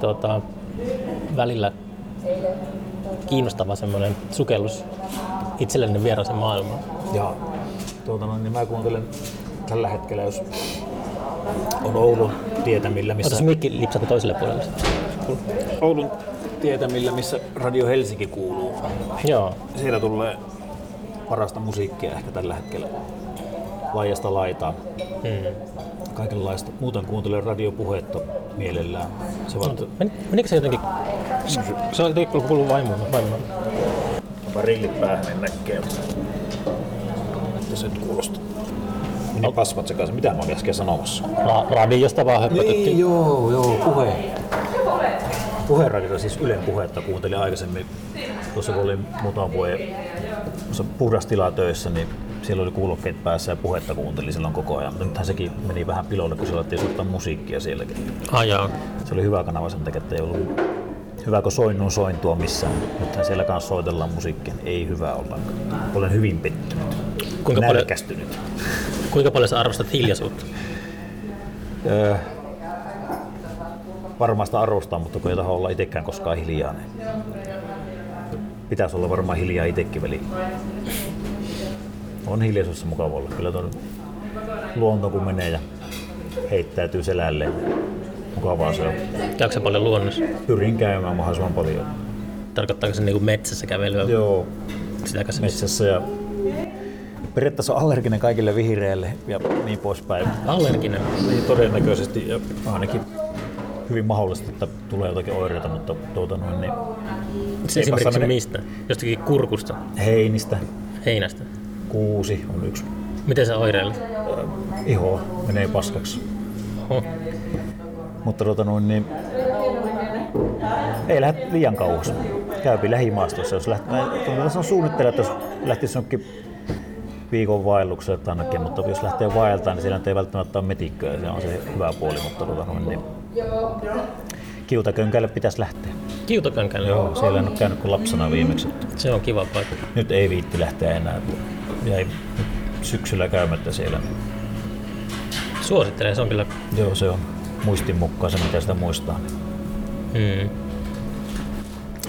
tota, välillä kiinnostava semmoinen sukellus itselleni vieraaseen maailmaan. Ja tuota, no, niin mä kuuntelen tällä hetkellä, jos on Oulun tietämillä, missä... Otas mikki lipsata toiselle puolelle. Oulun tietämillä, missä Radio Helsinki kuuluu. Joo. Siellä tulee parasta musiikkia ehkä tällä hetkellä laajasta laitaan. Hmm. Kaikenlaista. Muuten kuuntelen radiopuhetta mielellään. Se on Men, menikö se jotenkin... Se on jotenkin kuullut vaimoon. vaimoon. rillit päähän, niin näkee. Että se nyt kuulostaa. Meni kasvat sekaisin. Mitä mä olin äsken sanomassa? Ra- radiosta vaan höpötettiin. Niin, joo, joo, puhe. Puheradiolla siis Ylen puhetta kuuntelin aikaisemmin. Tuossa kun olin muutaman vuoden tuossa puhdastilaa töissä, niin siellä oli kuulokkeet päässä ja puhetta kuuntelin silloin koko ajan. Mutta nythän sekin meni vähän pilolle, kun siellä alettiin soittaa musiikkia sielläkin. Joo. Se oli hyvä kanava sen takia, että ei ollut hyvä, kun soinnun sointua missään. Nythän siellä kanssa soitellaan musiikkia, niin ei hyvä ollenkaan. Olen hyvin pettynyt. Kuinka paljon, Nälkästynyt. kuinka paljon sä arvostat hiljaisuutta? Varmaan sitä arvostaa, mutta kun ei taho olla itsekään koskaan hiljaa, niin pitäisi olla varmaan hiljaa itsekin väliin. On hiljaisuudessa mukava olla. Kyllä tuon luonto kun menee ja heittäytyy selälleen, niin mukavaa se on. Käykö paljon luonnossa? Pyrin käymään mahdollisimman paljon. Tarkoittaako se niinku metsässä kävelyä? Joo, Sitä kanssa metsässä ja periaatteessa on allerginen kaikille vihreille ja niin poispäin. Allerginen. Niin todennäköisesti ja ainakin hyvin mahdollista, että tulee jotakin oireita, mutta tuota noin, niin Se esimerkiksi mene- mistä? Jostakin kurkusta, heinistä, heinästä. kuusi on yksi. Miten sä oireilet? Iho menee paskaksi. Oho. Mutta tuota noin, niin ei lähde liian kauas. Käypi lähimaastossa. Jos lähti, mä tässä on suunnittelen, että jos lähtisi jonkin viikon vaellukselle tai ainakin, mutta jos lähtee vaeltaan, niin siellä ei välttämättä ole metikköä. Se on se hyvä puoli, mutta tuota noin, niin kiutakönkälle pitäisi lähteä. Kiutokänkällä. Joo, siellä en ole käynyt kuin lapsena viimeksi. Se on kiva paikka. Nyt ei viitti lähteä enää. Jäi syksyllä käymättä siellä. Suosittelen, se on kyllä... Joo, se on muistin mukaan se, mitä sitä muistaa. Mm.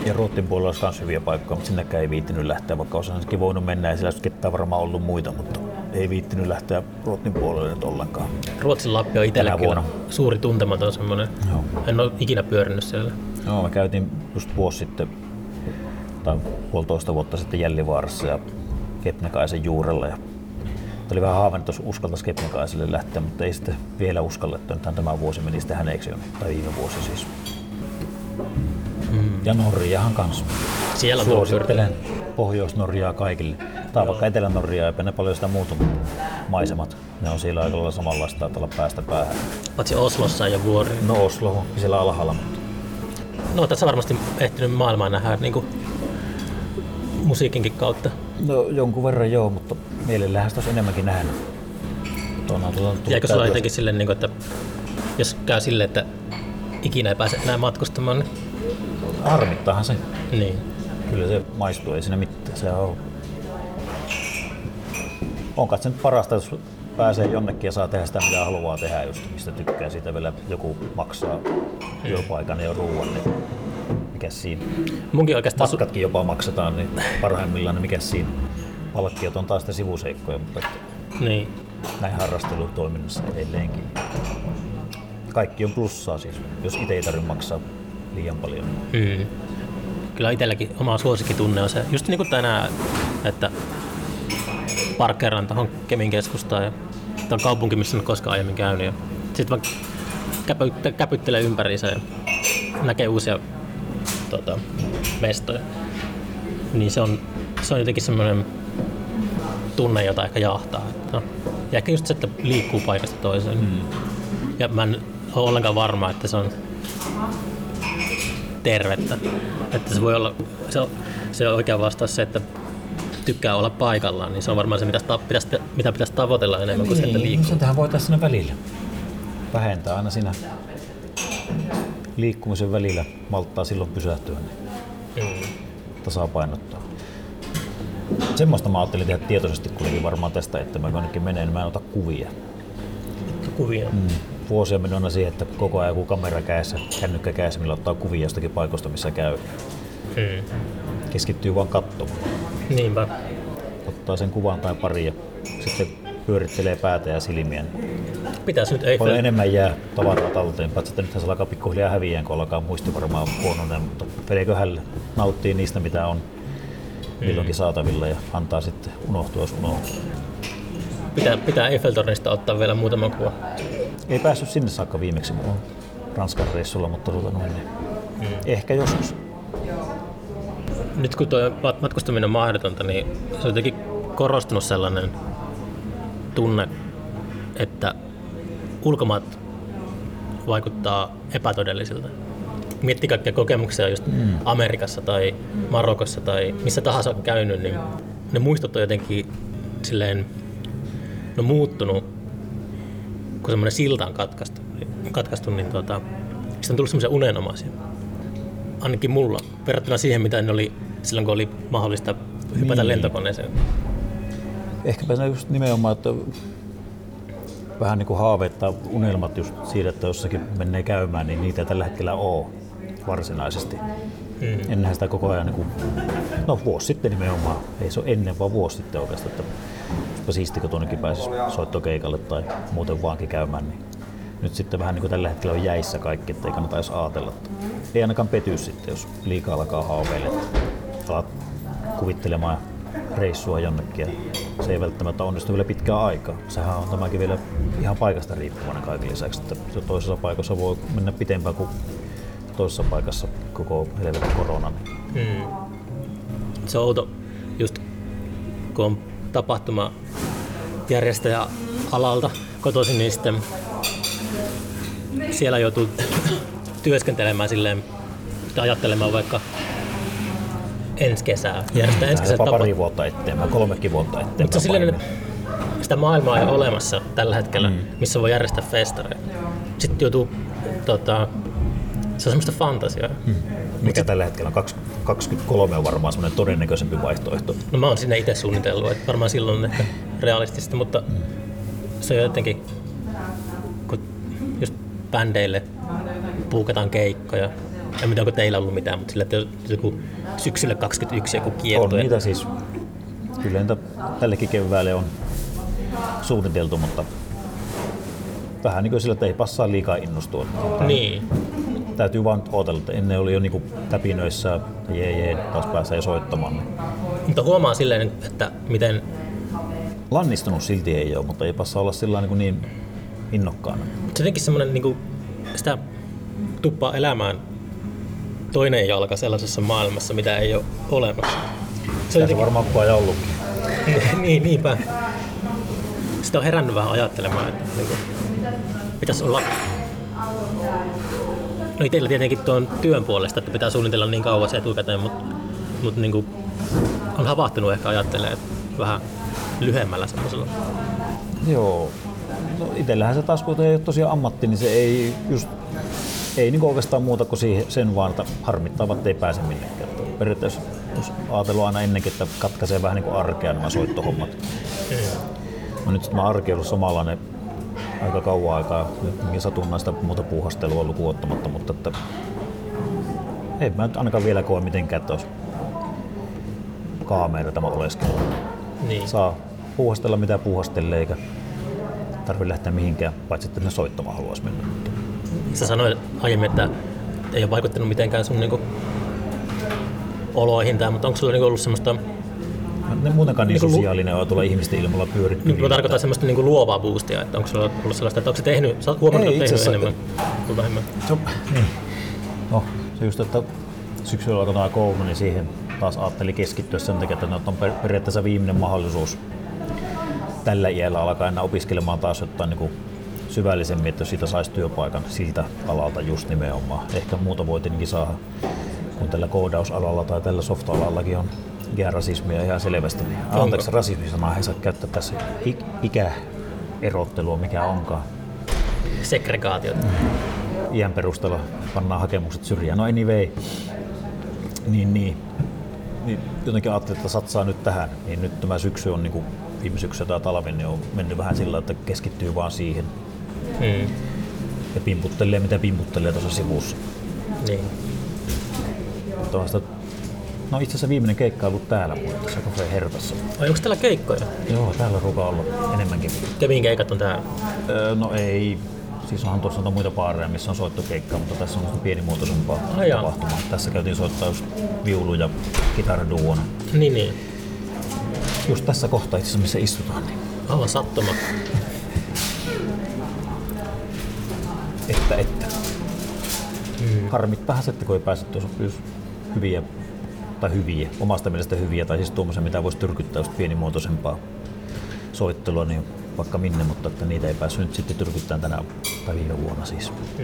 Ja Ruotsin puolella olisi myös hyviä paikkoja, mutta sinnekään ei viittinyt lähteä, vaikka olisi voinut mennä ja siellä olisi varmaan ollut muita, mutta ei viittinyt lähteä Ruotsin puolelle nyt ollenkaan. Ruotsin Lappi on itselle Tänä kyllä vuonna. suuri tuntematon semmoinen. Joo. En ole ikinä pyörinyt siellä. Joo, me käytiin just vuosi sitten, tai puolitoista vuotta sitten Jällivaarassa ja Kepnekaisen juurella. Ja oli vähän haavannut, jos uskaltaisi Kepnekaiselle lähteä, mutta ei sitten vielä uskallettu. Nythän tämä vuosi meni sitten häneksi jo, tai viime vuosi siis. Mm. Ja Norjahan kanssa. Siellä. Suosittelen Pohjois-Norjaa kaikille. Tai vaikka Etelä-Norjaa, eipä ne paljon sitä muuta mutta maisemat. Ne on siellä aika lailla samanlaista, olla päästä päähän. Paitsi Oslossa ja vuori. No Oslo on siellä alhaalla, mutta No tässä varmasti ehtinyt maailmaa nähdä niin kuin musiikinkin kautta. No jonkun verran joo, mutta mielellähän sitä olisi enemmänkin nähnyt. Tuona, tuota, Jäikö sulla jotenkin silleen, niin kuin, että jos käy silleen, että ikinä ei pääse enää matkustamaan, niin, Harmittaahan se. niin. Kyllä se maistuu, ei siinä mitään. Se on... On se nyt parasta, jos pääsee jonnekin ja saa tehdä sitä, mitä haluaa tehdä, just mistä tykkää. Siitä vielä joku maksaa työpaikan ja ruoan, niin mikä siinä. Munkin oikeastaan... Matkatkin jopa maksetaan, niin parhaimmillaan, niin mikä siinä. Palkkiot on taas sitä sivuseikkoja, mutta niin. näin harrastelutoiminnassa edelleenkin. Kaikki on plussaa siis, jos itse ei tarvitse maksaa liian paljon. Mm. Kyllä itselläkin oma suosikkitunne on se, just niin kuin tänään, että parkkeeraan tuohon Kemin keskustaan ja tämä on kaupunki, missä en ole koskaan aiemmin käynyt. ja Sitten vaan käpy, käpyttelee ympäriinsä ja näkee uusia tota, mestoja. Niin se on, se on jotenkin semmoinen tunne, jota ehkä jahtaa. Että. Ja ehkä just se, että liikkuu paikasta toiseen. Mm. Ja mä en ole ollenkaan varma, että se on tervettä. Että se voi olla, se on, se on oikea vastaus se, että tykkää olla paikallaan, niin se on varmaan se, mitä pitäisi, mitä pitäisi tavoitella enemmän kuin se, että liikkuu. Niin, tähän voitaisiin siinä välillä. Vähentää aina siinä liikkumisen välillä, malttaa silloin pysähtyä, niin Mm. tasapainottaa. Semmoista mä ajattelin tehdä tietoisesti kuitenkin varmaan tästä, että mä jonnekin menen, niin mä en ota kuvia. Kuvia. Mm. vuosia mennyt siihen, että koko ajan joku kamera kädessä, kännykkä kädessä, millä ottaa kuvia jostakin paikoista, missä käy. Mm. Keskittyy vaan katsomaan. Niinpä. Ottaa sen kuvan tai pari ja sitten pyörittelee päätä ja silmiä. Pitäisi nyt Paljon Eiffel... enemmän jää tavaraa talteen, paitsi että nythän se alkaa pikkuhiljaa häviää, kun alkaa muisti varmaan huononen, mutta peliköhän nauttii niistä, mitä on milloinkin saatavilla ja antaa sitten unohtua, jos unohtuu. Pitää, pitää Eiffeltornista ottaa vielä muutama kuva. Ei päässyt sinne saakka viimeksi, oon Ranskan reissulla, mutta tuota noin, niin ehkä joskus. Nyt kun tuo matkustaminen on mahdotonta, niin se on jotenkin korostunut sellainen tunne, että ulkomaat vaikuttaa epätodellisilta. Miettii kaikkia kokemuksia just mm. Amerikassa tai Marokossa tai missä tahansa on käynyt, niin ne muistot on jotenkin silleen, ne on muuttunut, kun semmoinen silta on katkaistu, katkaistu niin tuota, sitten on tullut semmoisia unenomaisia. Ainakin mulla, verrattuna siihen, mitä ne oli silloin, kun oli mahdollista hypätä Niin. lentokoneeseen. Ehkäpä se just nimenomaan, että vähän niin kuin haaveet tai unelmat just siitä, että jossakin menee käymään, niin niitä ei tällä hetkellä ole varsinaisesti. Mm. Ennenhän sitä koko ajan, niin kuin, no vuosi sitten nimenomaan, ei se ole ennen vaan vuosi sitten oikeastaan, että siisti, kun tuonnekin pääsisi soittokeikalle tai muuten vaankin käymään, niin nyt sitten vähän niin kuin tällä hetkellä on jäissä kaikki, että ei kannata edes ajatella. Ei ainakaan pety sitten, jos liikaa alkaa haaveilla, että alat kuvittelemaan reissua jonnekin ja se ei välttämättä onnistu vielä pitkään aikaa. Sehän on tämäkin vielä ihan paikasta riippuvainen kaiken lisäksi, että se toisessa paikassa voi mennä pitempään kuin toisessa paikassa koko helvetin korona. Mm. Se on outo, just kun on tapahtuma järjestäjä alalta kotoisin, niin sitten siellä joutuu työskentelemään silleen, ajattelemaan vaikka ensi kesää. Järjestää ensi Jopa tapa- pari vuotta eteenpäin, kolmekin vuotta eteenpäin. Mutta silleen, sitä maailmaa ei ole olemassa tällä hetkellä, mm. missä voi järjestää festareja. Sitten joutuu, tota, se on semmoista fantasiaa. Mm. Mikä tällä hetkellä on 20 23 on varmaan semmoinen todennäköisempi vaihtoehto. No mä oon sinne itse suunnitellut, että varmaan silloin ehkä *laughs* realistista, mutta se on jotenkin, bändeille puukataan keikkoja, en tiedä onko teillä ollut mitään, mutta sillä, joku syksyllä 21 joku On kiertue. niitä siis, kyllä niitä tällekin keväälle on suunniteltu, mutta vähän niin kuin sillä, että ei passaa liikaa innostua. Niin, Täytyy vaan odotella, että ennen oli jo niin kuin täpinöissä, jee jee, taas pääsee soittamaan. Mutta huomaa silleen, että miten Lannistunut silti ei ole, mutta ei passa olla sillä niin, niin innokkaana. se jotenkin semmoinen niin sitä tuppaa elämään toinen jalka sellaisessa maailmassa, mitä ei ole olemassa. Se on Se varmaan koko ajan ollutkin. niin, niinpä. Sitä on herännyt vähän ajattelemaan, että niin kuin, pitäisi olla... No itsellä tietenkin tuon työn puolesta, että pitää suunnitella niin kauas etukäteen, mutta, mutta niin kuin, on havahtunut ehkä ajattelemaan että vähän lyhyemmällä semmoisella. Joo. No itsellähän se taas, kun ei ole tosiaan ammatti, niin se ei just ei niin oikeastaan muuta kuin siihen, sen vaan, että harmittavat että ei pääse minnekään. Että periaatteessa jos ajatellut aina ennenkin, että katkaisee vähän niin kuin arkea nämä soittohommat. No nyt sitten mä arki on ollut samanlainen aika kauan aikaa, nyt satunnaista muuta puuhastelua lukuun ottamatta, mutta että ei mä nyt ainakaan vielä koe mitenkään, että olisi kaameera tämä oleskelu. Niin. Saa puuhastella mitä puuhastelee, eikä tarvitse lähteä mihinkään, paitsi että soittamaan haluaisi mennä. Sä sanoit aiemmin, että ei ole vaikuttanut mitenkään sun niinku oloihin tämä, mutta onko sulla niinku ollut semmoista, Ne muutenkaan niin Niin sosiaalinen on tuolla ihmisten ilmalla pyöritty. nyt mä tarkoitan semmoista niinku luovaa boostia, että onko sulla ollut sellaista, että onko se tehnyt, sä huomannut, Ei, että tehnyt enemmän kuin vähemmän. Se, niin. No, se just, että syksyllä alkoi tämä koulu, niin siihen taas ajattelin keskittyä sen takia, että nyt on per- periaatteessa viimeinen mahdollisuus tällä iällä alkaa enää opiskelemaan taas jotain niin kuin syvällisemmin, että jos siitä saisi työpaikan siltä alalta just nimenomaan. Ehkä muuta voi tietenkin saada, kun tällä koodausalalla tai tällä softa-alallakin on iärasismia ihan selvästi. Niin, anteeksi, rasismisanaa ei saa käyttää tässä ik- ikäerottelua, mikä onkaan Segregaatiot. iän perusteella pannaan hakemukset syrjään. No anyway, niin, niin. niin jotenkin ajattelin, että satsaa nyt tähän. Niin nyt tämä syksy on, niin kuin viime syksy tai talvi, niin on mennyt vähän sillä, että keskittyy vaan siihen. Hmm. ja pimputtelee mitä pimputtelee tuossa sivussa. Niin. Tuosta, no itse asiassa viimeinen keikka on ollut täällä mulla tässä Cafe Hertassa. Ai onko täällä keikkoja? Joo, täällä ruukaa olla enemmänkin. Kevin keikat on täällä. Öö, no ei, siis onhan tuossa muita baareja, missä on soittokeikka, mutta tässä on pienimuotoisempaa Ai jaa. tapahtumaa. Tässä käytiin soittaa just viulu ja kitaraduona. Niin, niin. Just tässä kohtaa itse missä istutaan. Niin. Aivan sattuma. Että, että. Mm. Harmit vähän sitten, kun ei päässyt tuossa hyviä, tai hyviä, omasta mielestä hyviä, tai siis tuommoisen, mitä voisi tyrkyttää just pienimuotoisempaa soittelua, niin vaikka minne, mutta että niitä ei päässyt nyt sitten tyrkyttämään tänä tai viime vuonna siis. Mm.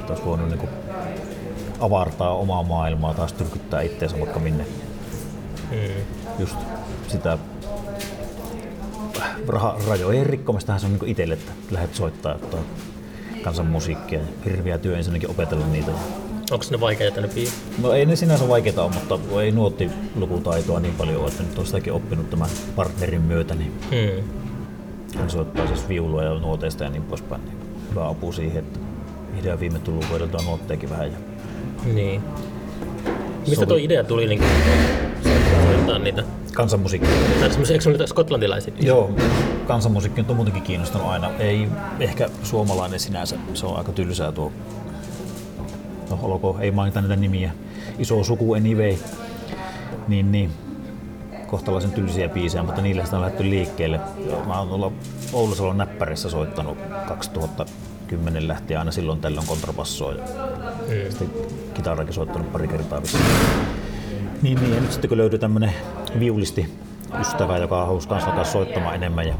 Että olisi voinut niin avartaa omaa maailmaa, taas tyrkyttää itteensä vaikka minne. Mm. Just sitä rah- rajojen rikkomistahan se on niin itselle, että lähdet soittaa että kansanmusiikkia ja hirviä työ ensinnäkin opetella niitä. Onko ne vaikeita ne biisit? No ei ne sinänsä vaikeita ole, mutta ei nuottilukutaitoa niin paljon ole, että nyt on sitäkin oppinut tämän partnerin myötä, niin Mm. hän soittaa siis viulua ja nuoteista ja niin poispäin. Niin hyvä apu siihen, että idea viime tullut voideltua nuotteekin vähän. Ja Niin. Mistä tuo idea tuli niin soittaa niitä? Kansanmusiikki. Tai semmoisia, eikö se ole niitä skotlantilaisia? Joo, kansanmusiikki on muutenkin kiinnostanut aina. Ei ehkä suomalainen sinänsä, se on aika tylsää tuo. No, olkoon, ei mainita niitä nimiä. Iso suku anyway. Niin, niin. Kohtalaisen tylsiä biisejä, mutta niillä sitä on lähdetty liikkeelle. Mä oon tuolla Oulusalon näppärissä soittanut 2010 lähtien aina silloin tällöin kontrabassoa. Ja Mm. sitten kitarakin soittanut pari kertaa vissiin. Niin, niin, ja nyt sitten kun löytyi tämmönen viulisti ystävä, joka halusi kanssa alkaa soittamaan enemmän. Ja...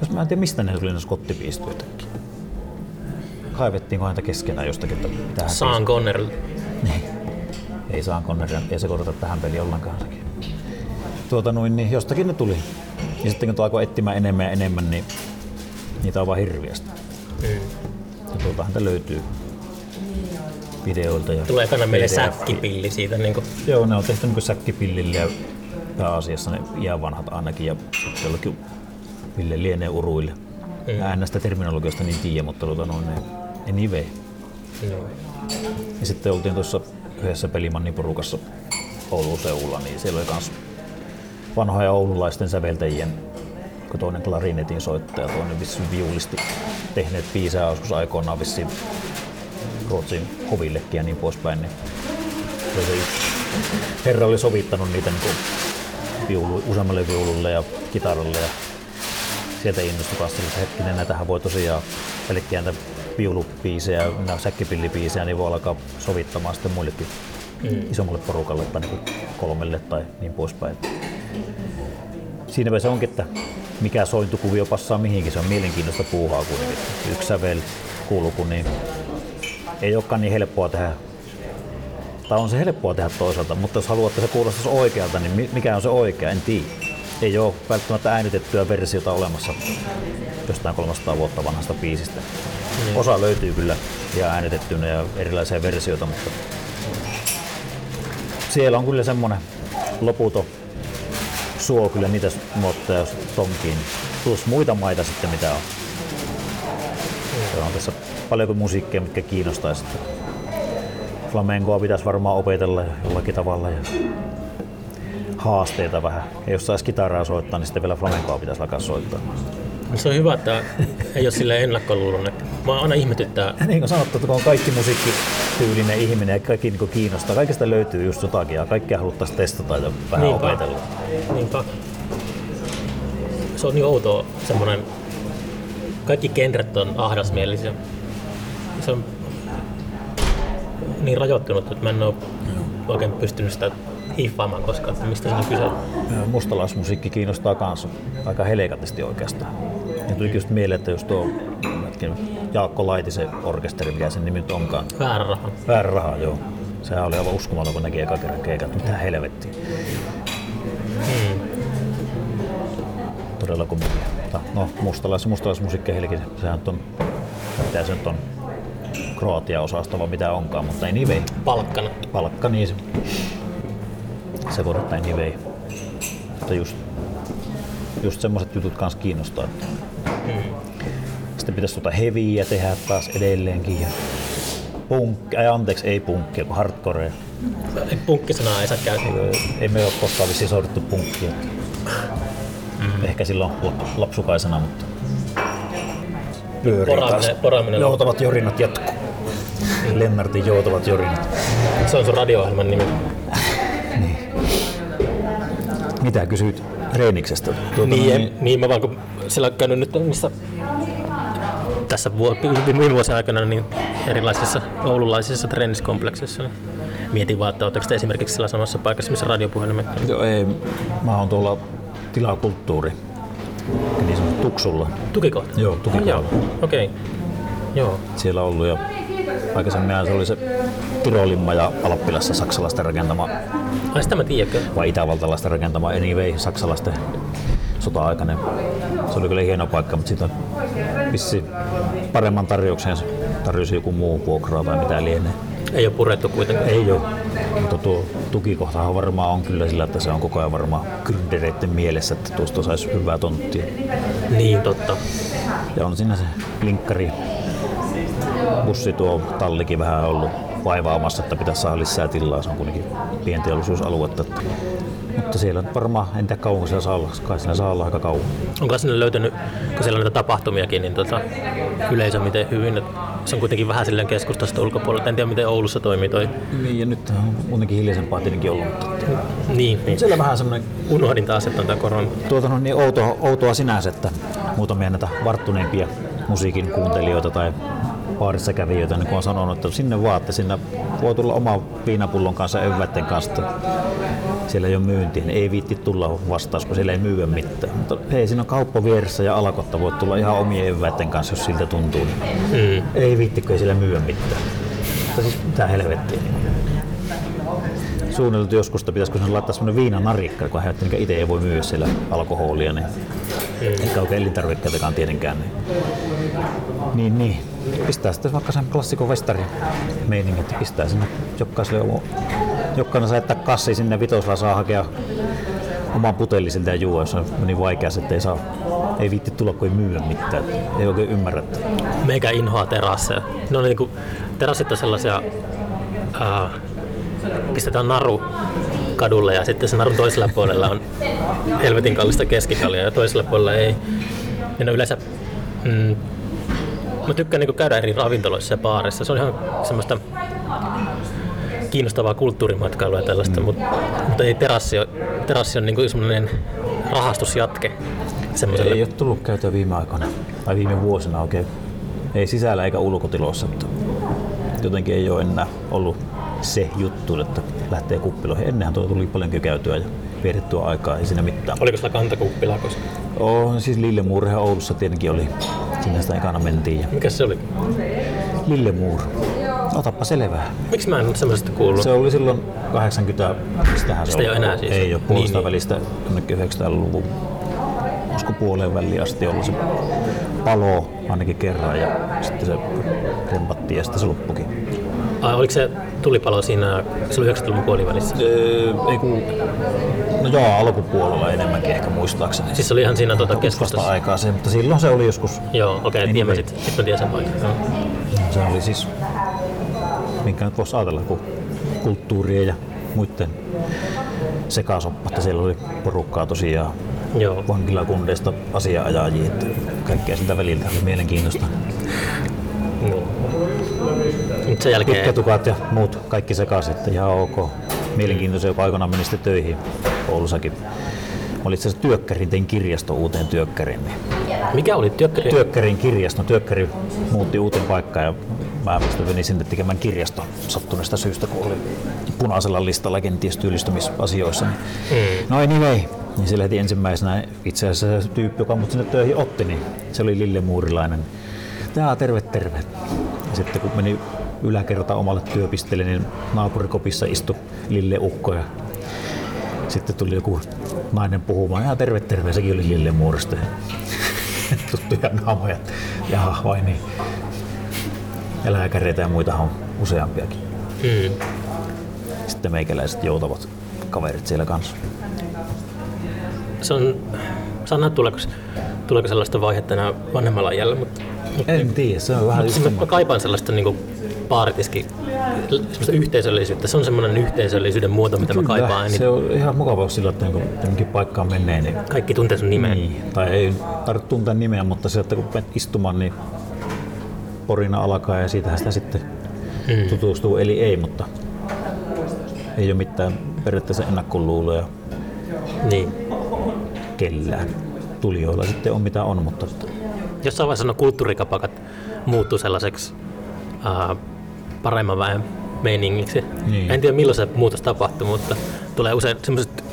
Jos mä en tiedä, mistä ne tuli ne skottipiisit yhtäkkiä. Kaivettiinko häntä keskenään jostakin, että tähän Sean Connery. niin. Ei saa Conneria, ei sekoiteta tähän peliin ollenkaan. Tuota noin, niin jostakin ne tuli. Ja sitten kun alkoi etsimään enemmän ja enemmän, niin niitä on vaan hirviästi. Mm. Ja tuolta häntä löytyy videoilta. Ja Tulee ekana meille säkkipilli siitä. Niin kuin, Joo, ne on tehty niin säkkipillille ja pääasiassa ne iän vanhat ainakin ja sitten jollakin Ville lienee uruille. Mm. Mä en näistä terminologioista niin tiedä, mutta tuota noin ne anyway. joo. Ja sitten oltiin tuossa yhdessä pelimanniporukassa Oulun seudulla, niin siellä oli kans vanhoja oululaisten säveltäjien, kun toinen klarinetin soittaja, toinen vissiin viulisti tehneet biisejä joskus aikoinaan vissiin Ruotsin hovillekin ja niin poispäin. Niin se oli yksi. Herra oli sovittanut niitä niin viulu, useammalle viululle ja kitaralle ja sieltä innostui kanssa, että hetkinen, näitähän voi tosiaan pelkkiä näitä viulubiisejä, nämä säkkipillibiisejä, niin voi alkaa sovittamaan sitten muillekin mm. isommalle porukalle tai niin kolmelle tai niin poispäin. Siinäpä se onkin, että mikä sointukuvio passaa mihinkin, se on mielenkiintoista puuhaa kuitenkin. Yksi sävel, kulku, niin ei olekaan niin helppoa tehdä. Tai on se helppoa tehdä toisaalta, mutta jos haluat, että se kuulostaisi oikealta, niin mi- mikä on se oikea, en tiedä. Ei ole välttämättä äänitettyä versiota olemassa jostain 300 vuotta vanhasta biisistä. Niin. Osa löytyy kyllä ja äänitettynä ja erilaisia versioita, mutta siellä on kyllä semmoinen loputon suo kyllä niitä nuotteja tonkiin. Plus muita maita sitten mitä on. Paljonko musiikkia, mitkä kiinnostaa sitten. Flamencoa pitäisi varmaan opetella jollakin tavalla ja haasteita vähän. Ja jos saisi kitaraa soittaa, niin sitten vielä flamencoa pitäisi alkaa soittaa. Se on hyvä, että ei ole sille ennakkoluulon. Mä aina ihmetyttää. *laughs* Niin kuin sanottu, että kun on kaikki musiikkityylinen ihminen ja kaikki niin kiinnostaa, kaikesta löytyy just jotakin ja kaikkea haluttaisiin testata ja vähän Niinpä. opetella. Niinpä. Se on niin outoa semmoinen, kaikki genret on ahdasmielisiä. Se on niin rajoittunut, että mä en ole oikein pystynyt sitä hiffaamaan koskaan, että mistä siinä on kyse. Mustalaismusiikki kiinnostaa kanssa aika helekatisti oikeastaan. Ja tuli just mieleen, että just tuo Jaakko Laitisen orkesteri, mikä sen nimi nyt onkaan. Väärä raha. Väärä raha, joo. Sehän oli aivan uskomaton, kun näki eka kerran keikat. Mitä helvettiä. Hmm. Todella kumminkin. Mutta No, mustalais, mustalaismusiikki Helki, sehän on, mitä se nyt on, Kroatia-osasto vai mitä onkaan, mutta ei niin vei. Palkkana. Palkka niin se, se voi ottaa niin vei. Mutta just, just semmoiset jutut kans kiinnostaa. Että Sitten pitäisi tuota heviä tehdä taas edelleenkin. Ja punk, ei, anteeksi, ei punkkia, kun hardcore. Punkkisanaa ei saa käyttää. Ei me ole koskaan vissiin soudettu punkkia. Mm. Ehkä silloin lapsukaisena, mutta pyörii. Poraaminen, poraaminen Joutavat jorinat jatkuu. Lennartin joutavat jorinat. se on sun radio-ohjelman nimi. Mitä kysyit Reeniksestä? Tuota, Niin, niin, niin mä vaan kun sillä on käynyt nyt niissä tässä viime vuosien aikana niin erilaisissa oululaisissa treeniskompleksissa. Niin mietin vaan, että oletteko te esimerkiksi siellä samassa paikassa, missä radiopuhelimet on. Joo, ei. Mä oon tuolla tilakulttuuri. Niin sanottu Tuksulla. Tukikohta? Joo, tukikohta. Joo, okei. Okay. Joo. Siellä ollut ja aikaisemmin se oli se Tirolimma ja Alppilassa saksalaisten rakentama Ai sitä mä tiedänkö. vai itävaltalaisten rakentama Anyway saksalaisten sota-aikainen. Se oli kyllä hieno paikka, mutta siitä vissi paremman tarjouksen se tarjosi joku muu vuokraa tai mitä lienee. Ei ole purettu kuitenkaan. Ei ole. Mutta tuo tukikohtahan varmaan on kyllä sillä, että se on koko ajan varmaan gründereiden mielessä, että tuosta saisi hyvää tonttia. Niin, totta. Ja on siinä se linkkari bussi tuo tallikin vähän ollut vaivaamassa, että pitäisi saada lisää tilaa. Se on kuitenkin pienteollisuusaluetta. Mutta siellä varmaan, en tiedä kauanko siellä saa olla, kai siellä saa olla aika kauan. Onko sinne löytynyt, kun siellä on näitä tapahtumiakin, niin tota, yleisö miten hyvin? Se on kuitenkin vähän silleen keskustasta ulkopuolella. En tiedä, miten Oulussa toimii toi. Niin, ja nyt on muutenkin hiljaisempaa tietenkin ollut. Mutta Niin, niin. siellä vähän semmoinen Unohdin taas, että on tämä korona. tuota, no, niin outoa, outoa sinänsä, että muutamia näitä varttuneimpia musiikin kuuntelijoita tai baarissa kävijöitä, niin kun on sanonut, että sinne vaan, että sinne voi tulla oma viinapullon kanssa evätten kanssa, siellä ei ole myyntiä, niin ei viitti tulla vastaus, kun siellä ei myyä mitään. Mutta hei, siinä on kauppa vieressä ja alakotta voit tulla ihan omien evätten kanssa, jos siltä tuntuu. Niin Mm. ei viitti, kun ei siellä myyä mitään. Mutta siis mitä helvettiä. Suunniteltu joskus, että pitäisikö sinne laittaa semmoinen viinanarikka, kun hän mikä itse ei voi myydä siellä alkoholia, niin eikä oikein elintarvikkeitakaan tietenkään. Niin, niin, niin. Pistää sitten vaikka sen klassikon vestari meiningin, että pistää sinne jokaiselle jokainen saa jättää kassi sinne vitosella saa hakea oman putelli siltä ja juo, jos on niin vaikea, että ei saa ei viitti tulla, kun ei myyä mitään. Ei oikein ymmärrä. että- Meikä inhoaa terasseja. Ne on niinku, terassit on sellaisia, ää, pistetään naru kadulle ja sitten se narun toisella puolella on helvetin kallista keskikalia ja toisella puolella ei. Ja ne yleensä, mm, mä tykkään niinku käydä eri ravintoloissa ja baareissa. Se on ihan semmoista kiinnostavaa kulttuurimatkailua ja tällaista, mm. mutta, mutta ei terassi ole, terassi on niinku semmoinen rahastusjatke. Semmoiselle. Ei ole tullut käytyä viime aikoina tai viime vuosina oikein. Ei sisällä eikä ulkotiloissa. Mutta jotenkin ei ole enää ollut se juttu, että lähtee kuppiloihin. Ennenhän tuo tuli paljonkin käytyä ja vietettyä aikaa, ei siinä mitään. Oliko sulla kantakuppila koska? Oh, siis Lillemuurihan Oulussa tietenkin oli. Sinne sitä ekana mentiin. Ja Mikä se oli? Lillemuur. Otappa selvää. Miksi mä en ole semmoisesta kuullut? Se oli silloin 80, mistähän se Sitä ei ole enää siis. Ei ole puolesta Niin, niin. välistä 900-luvun olisiko puoleen väliin asti ollut se palo ainakin kerran ja sitten se rempattiin ja sitten se loppukin. Ai, oliko se tulipalo siinä, se oli 90-luvun puolivälissä? Öö, ei kun, no joo, alkupuolella enemmänkin ehkä muistaakseni. Siis se oli ihan siinä tuota keskustassa. aikaa se, mutta silloin se oli joskus, Joo, okei, okay, Niin, niin mä sit, sit mä tiedän sen paikan. Joo. se oli siis, minkä nyt voisi ajatella, kun kulttuurien ja muiden sekasoppa, että siellä oli porukkaa tosiaan Joo. vankilakundeista asiaajajia, että kaikkea siltä väliltä oli mielenkiintoista. Niin. Nyt sen jälkeen, Pitkätukat ja muut kaikki sekaisin, että ihan ok. Mielenkiintoisia, kun aikoinaan meni sitten töihin Oulussakin. Mä olin itse asiassa työkkärin, tein kirjasto uuteen työkkäriin. Niin mikä oli työkkäri? työkkärin kirjasto, työkkäri muutti uuteen paikkaan ja mä menin sinne tekemään kirjasto sattuneesta syystä, kun oli punaisella listalla kenties työllistymisasioissa. Niin. No anyway, niin se heti ensimmäisenä itse asiassa se tyyppi, joka mut sinne töihin otti, niin se oli Lille Muurilainen. Jaa, terve, terve. Ja sitten kun meni yläkerta omalle työpisteelle, niin naapurikopissa istui Lille Ukko ja sitten tuli joku nainen puhumaan, ja terve, terve, sekin oli Lille Muurista. *laughs* Tuttuja naamoja. Jaha, vai niin. Ja lääkäreitä ja muita on useampiakin. Mm. Sitten meikäläiset joutavat kaverit siellä kanssa. Se on, nähdä tuleeko, tuleeko sellaista vaihetta enää vanhemmalla iällä, mutta En tiedä, se on vähän Siis mä kaipaan sellaista niin baaritiski, sellaista yhteisöllisyyttä. Se on semmoinen yhteisöllisyyden muoto, mitä mä kaipaan. se Niin on ihan mukava sillä, että niin jonkin paikkaan menee, niin kaikki tuntee sun nimen. Niin, tai ei tarvitse tuntea nimeä, mutta se, että kun menet istumaan, niin porina alkaa ja siitähän sitä sitten Mm. tutustuu, eli ei, mutta ei ole mitään periaatteessa ennakkoluuloja Niin. Kellään. Tulijoilla sitten on mitä on, mutta Jossain vaiheessa no kulttuurikapakat muuttuu sellaiseksi uh, paremman väen meiningiksi. Niin. En tiedä milloin se muutos tapahtuu, mutta tulee usein semmoiset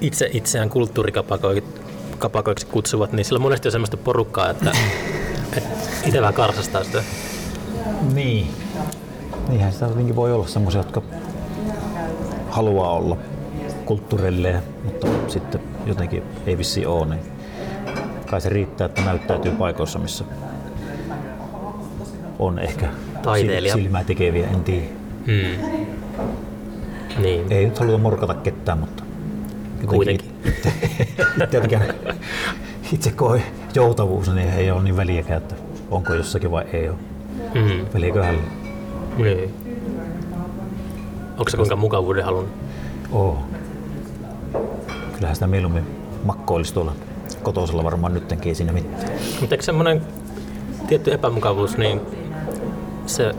itse itseään kulttuurikapakoiksi kutsuvat, niin sillä monesti on semmoista porukkaa, että, *laughs* että itse vähän karsastaa sitä. niin. Niinhän sitä jotenkin voi olla semmoisia, jotka haluaa olla kulttuurilleja, mutta sitten jotenkin ei vissi ole, niin kai se riittää, että näyttäytyy paikoissa, missä on ehkä Taiteilija. sil- silmää tekeviä, en tiedä. Hmm. Niin. Ei nyt haluta morkata ketään, mutta Kuitenkin. *laughs* Itse, itse itse koe joutavuus, niin ei ole niin väliäkään, että onko jossakin vai ei ole. Hmm. Väliäköhän Niin. Onko se kuinka mukavuuden halunnut? oo. Kyllähän sitä mieluummin makkoilisi tuolla kotosella varmaan nyttenkin ei siinä mitään. Mutta eikö semmoinen tietty epämukavuus, niin se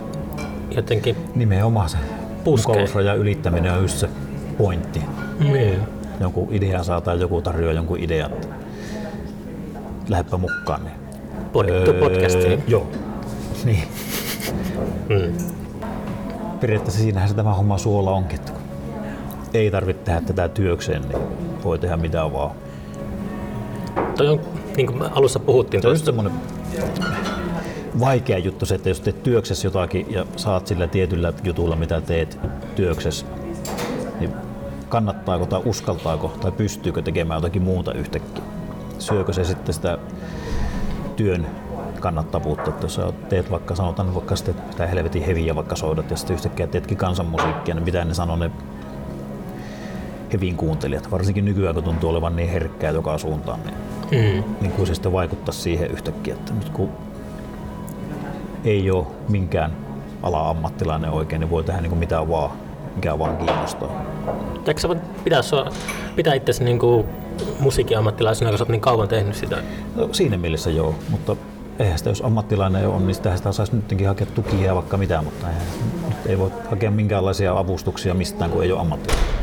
jotenkin... Nimenomaan se Puskee. mukavuusrajan ylittäminen on just se pointti. Niin. Jonkun idea saa tai joku tarjoaa jonkun idean, että lähdepä mukaan. Niin. Pod- podcastiin. Joo. Niin. Mm. Periaatteessa siinähän se tämä homma suola onkin, ei tarvitse tehdä tätä työkseen, niin voi tehdä mitä vaan. Toi on, niin kuin alussa puhuttiin Se on semmoinen vaikea juttu se, että jos teet työksessä jotakin ja saat sillä tietyllä jutulla, mitä teet työksessä, niin kannattaako tai uskaltaako tai pystyykö tekemään jotakin muuta yhtäkkiä? Syökö se sitten sitä työn kannattavuutta, että jos teet vaikka, sanotaan vaikka sitten sitä helvetin heviä vaikka soidat ja sitten yhtäkkiä teetkin kansanmusiikkia, niin mitä ne sanoo ne hevin kuuntelijat, varsinkin nykyään kun tuntuu olevan niin herkkää joka suuntaan, niin mm. niin kuin se sitten vaikuttaa siihen yhtäkkiä, että nyt kun ei ole minkään ala-ammattilainen oikein, niin voi tehdä niin kuin mitä vaan, mikä vaan kiinnostaa. Eikö sä voit pitää, sua, pitää itsesi niin kuin musiikin ammattilaisena, kun sä oot niin kauan tehnyt sitä? No, siinä mielessä joo, mutta eihän sitä, jos ammattilainen on, niin sitä, sitä saisi nytkin hakea tukia ja vaikka mitä, mutta eihän, nyt ei voi hakea minkäänlaisia avustuksia mistään, kun ei ole ammattilainen.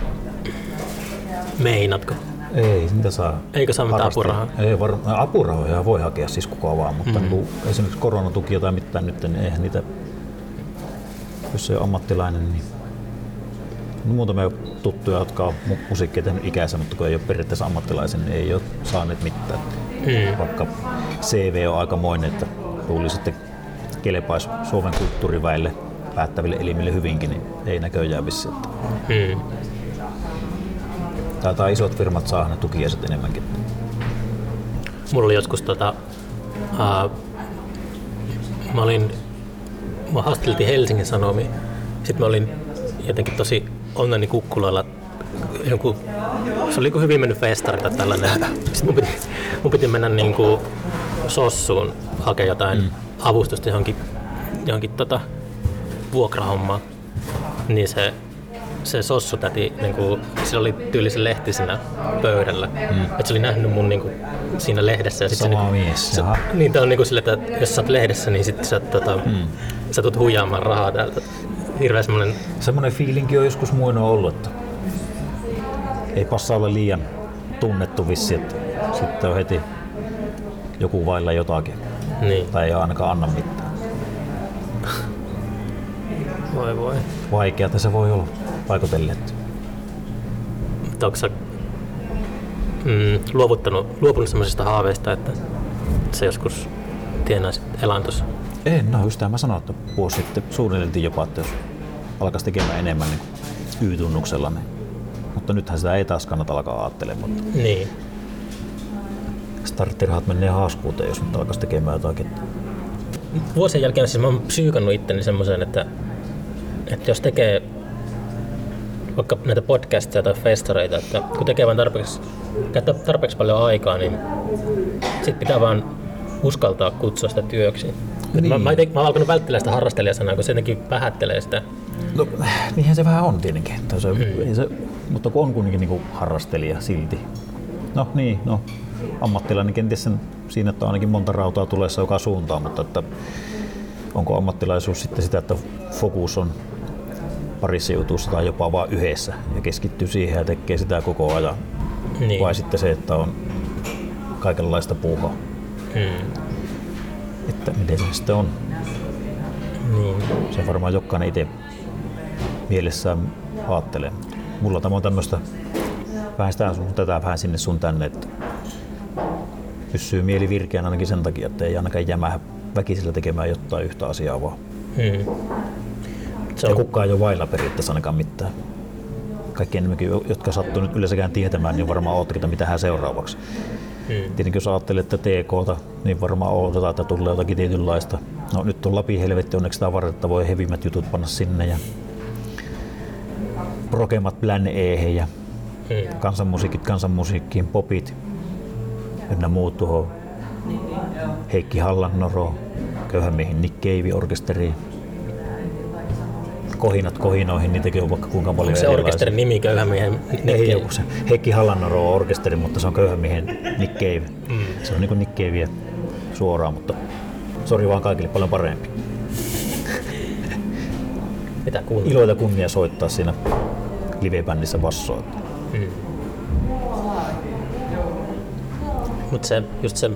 Meinatko? Ei, niitä saa. Eikö saa mitään apurahaa? Ei varmaan, apurahoja voi hakea siis kuka vaan, mutta Mhm. mm. niin esimerkiksi koronatukia tai mitään nyt, niin eihän niitä, jos ei ole ammattilainen, niin no, muutamia tuttuja, jotka on mu- musiikkia tehnyt ikänsä, mutta kun ei ole periaatteessa ammattilaisen, niin ei ole saaneet mitään. Mm. Vaikka CV on aikamoinen, että luulisi, että kelpaisi Suomen kulttuuriväelle päättäville elimille hyvinkin, niin ei näköjään vissi. Mm. Taitaa isot firmat saa ne tukia sitten enemmänkin. Mulla oli joskus tota, uh, mä olin, mä haasteltiin Helsingin Sanomia. Sitten mä olin jotenkin tosi onneni kukkuloilla joku, se oli hyvin mennyt festari tai tällainen. Sitten mun piti, mun piti mennä niin kuin sossuun hakea jotain mm. avustusta johonkin, johonkin tota, vuokrahommaan. Niin se, se sossu täti, niin kuin, sillä oli tyylisen lehti siinä pöydällä. Mm. Että se oli nähnyt mun niin kuin, siinä lehdessä. Ja sit Sama se, mies, se, jaha. niin tää on niin kuin sille, että jos sä oot lehdessä, niin sit sä, tota, mm. sä tulet huijaamaan rahaa täältä. Hirveä semmonen, Semmoinen fiilinki on joskus muinoin ollut, että ei passa olla liian tunnettu vissi, että sitten on heti joku vailla jotakin. niin, Tai ei ainakaan anna mitään. voi voi. Vaikeata se voi olla paikotelle. Mutta onko sä mm, luovuttanut, luopunut semmoisista haaveista, että sä joskus tienaisit elantos? En, no just tämä mä sanoin, että vuosi sitten suunniteltiin jopa, että jos alkaisi tekemään enemmän niin Y-tunnuksella, niin mutta nythän sitä ei taas kannata alkaa ajattelemaan. Niin. Starttirahat menee haaskuuteen, jos nyt alkaisi tekemään jotakin. Vuosien jälkeen siis mä oon psyykannut itteni semmoiseen, että, että jos tekee vaikka näitä podcasteja tai festareita, että kun tekee vain tarpeeksi, käyttää tarpeeksi paljon aikaa, niin sit pitää vaan uskaltaa kutsua sitä työksi. Niin. Niin. Mä, mä, ite, mä oon alkanut välttää sitä harrastelijasanaa, kun se jotenkin vähättelee sitä. No, niinhän se vähän on tietenkin. Se, ei se, mutta kun on kuitenkin niin harrastelija silti. No niin, no ammattilainen kenties sen, siinä, että on ainakin monta rautaa tulessa joka suuntaan, mutta että onko ammattilaisuus sitten sitä, että fokus on parissa jutussa tai jopa vain yhdessä ja keskittyy siihen ja tekee sitä koko ajan. Niin. Vai sitten se, että on kaikenlaista puuhaa. Hmm. Että miten se sitten on. Niin. Se varmaan jokainen itse mielessään ajattelee. Mulla tämä on tämmöistä vähän sitä sun tätä, vähän sinne sun tänne, että pysyy mieli virkeänä ainakin sen takia, että ei ainakaan jämähä väkisellä tekemään jotain yhtä asiaa vaan. Hmm. Se on, kukaan ei ole vailla periaatteessa ainakaan mitään. Kaikki enemmänkin, jotka sattuu nyt yleensäkään tietämään, niin varmaan että mitä hän seuraavaksi. hmm. Tietenkin jos ajattelee, että TK, niin varmaan odotetaan, että tulee jotakin tietynlaista. No nyt on Lapin helvetti onneksi sitä varten, että voi hevimmät jutut panna sinne ja prokemat Plan E ja Hmm. kansanmusiikit kansanmusiikkiin, popit ynnä muut tuohon. Heikki Hallannoro, köyhän miehen Nick Cave orkesteri. Kohinat kohinoihin, niitäkin on vaikka kuinka paljon Se erilaisia. orkesterin nimi köyhän miehen Ei joku se. Heikki Hallannoro on orkesteri, mutta se on köyhän miehen Nick Cave. Mm. Se on niinku Nick Cavea suoraan, mutta sori vaan kaikille paljon parempi. *laughs* Mitä kuuluu? Ilo ja kunnia soittaa siinä livebändissä bassoa. Mm. Mutta se, just se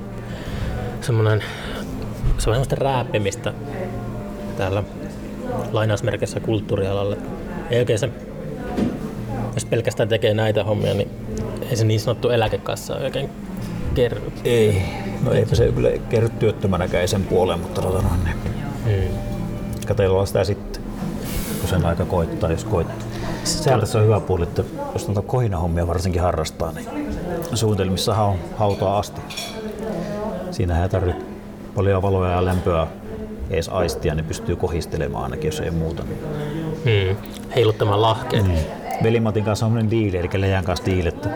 semmoinen, se on semmoista rääppimistä täällä lainausmerkissä kulttuurialalla. Ei oikein se, jos pelkästään tekee näitä hommia, niin ei se niin sanottu eläkekassa oikein kerry. Ei. No eipä se kyllä kerry työttömänäkään sen puoleen, mutta tota noin, niin Mm. sitä sitten, kun sen aika koittaa, jos koittaa. Sehän tässä on hyvä puoli, että jos noita kohinahommia varsinkin harrastaa, niin suunnitelmissahan on hautaa asti. Siinähän ei tarvitse paljon valoja ja lämpöä edes aistia, niin pystyy kohistelemaan ainakin, jos ei muuta. Mm. Heiluttamaan lahkeet. Mm. Velimatin kanssa on sellainen diili, eli Lejan kanssa diili, että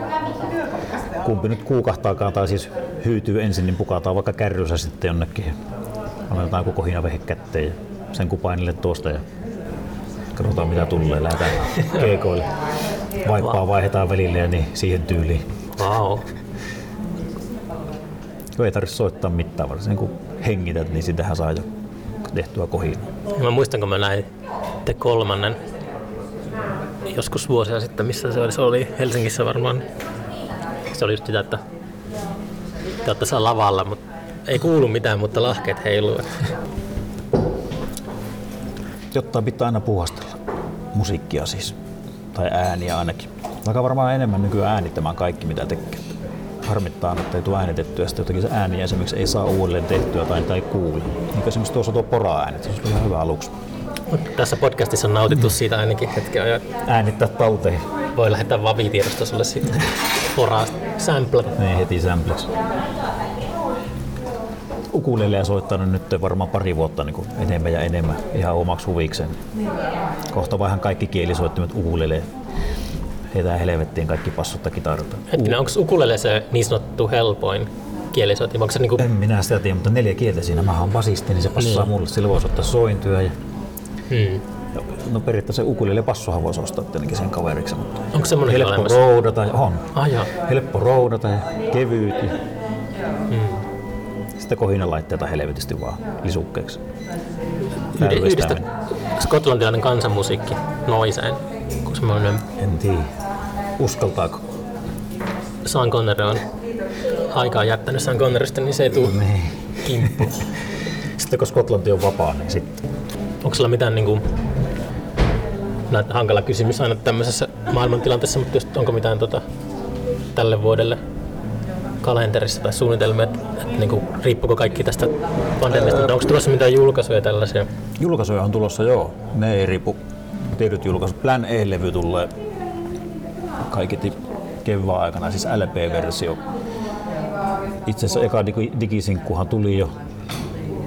kumpi nyt kuukahtaakaan tai siis hyytyy ensin, niin pukataan vaikka kärrysä sitten jonnekin. Annetaan koko hinavehe kätteen ja sen kupainille tuosta ja katsotaan mitä tulee. Lähdetään *laughs* keikoille. Vaippaa vaihdetaan välille ja niin siihen tyyliin. Wow. Kun ei tarvitse soittaa mitään, varsinkin kun hengität, niin sitähän saa jo tehtyä kohina. Mä muistan, kun mä näin te kolmannen joskus vuosia sitten, missä se oli, se oli Helsingissä varmaan. Se oli just sitä, että te olette siellä lavalla, mutta ei kuulu mitään, mutta lahkeet heiluu. Jotta pitää aina puhastella. Musiikkia siis. Tai ääniä ainakin. Vaikka varmaan enemmän nykyään äänittämään kaikki mitä tekee. Harmittaa, että ei tule äänitettyä, sitten jotakin se ääniä esimerkiksi ei saa uudelleen tehtyä tai, tai kuule. Niin esimerkiksi tuossa tuo pora-ääni, se olisi ihan hyvä aluksi. Mut tässä podcastissa on nautittu siitä ainakin hetken ajan. Äänittää talteen, Voi lähettää Vavi-tiedosto sulle siitä poraa sample. niin heti sampleksi. Ukulele ja soittanut nyt varmaan pari vuotta niin kuin enemmän ja enemmän ihan omaksi huvikseen. Kohta vaihan kaikki kielisoittimet ukulele. Heitään helvettiin kaikki passut ja kitarta. Hetkinen, onko ukulele se niin sanottu helpoin kielisoitin? Onko se niinku, En minä sitä tiedä, mutta neljä kieltä siinä. Mä oon basisti, niin se passaa Niin. mulle. Sillä voisi ottaa sointyä. Ja, hmm. no periaatteessa se ukulele passohan voisi ostaa tietenkin sen kaveriksi. Mutta onko semmoinen helppo olemassa? roudata. On. Ah, joo. Helppo roudata ja kevyt. Ja Hmm. sitten kohinalaitteita helvetisti vaan lisukkeeksi. Yhdi, yhdistä skotlantilainen kansanmusiikki noiseen, kun semmoinen En tiedä. Uskaltaako? Sean Connery on aikaa jättänyt Sean Connerysta, niin se ei tule Niin. kimppu. *laughs* Sitten kun Skotlanti on vapaa, niin sitten. Onko sulla mitään niinku, no, hankala kysymys aina tämmöisessä maailmantilanteessa, mutta just onko mitään tota, tälle vuodelle kalenterissa tai suunnitelmia, että, että niinku, riippuuko kaikki tästä pandemiasta, mutta onko tulossa mitään julkaisuja tällaisia? Julkaisuja on tulossa joo. Ne ei riipu tietyt julkaisut. Plan E-levy tulee kaiketi kevään aikana, siis LP-versio. Itse asiassa eka digi- digisinkkuhan tuli jo.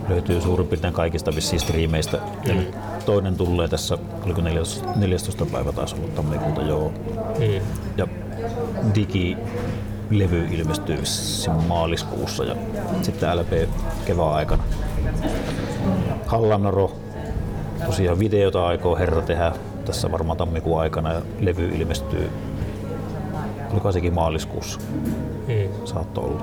Löytyy suurin piirtein kaikista vissiin striimeistä. Ja nyt toinen tulee tässä, oliko 14, 14 päivä taas ollut tammikuuta, joo. Mm. Ja digi levy ilmestyy maaliskuussa ja sitten LP kevään aikana. Hallanoro, tosiaan videota aikoo herra tehdä tässä varmaan tammikuun aikana ja levy ilmestyy, oliko sekin maaliskuussa, Mm. saattoi olla.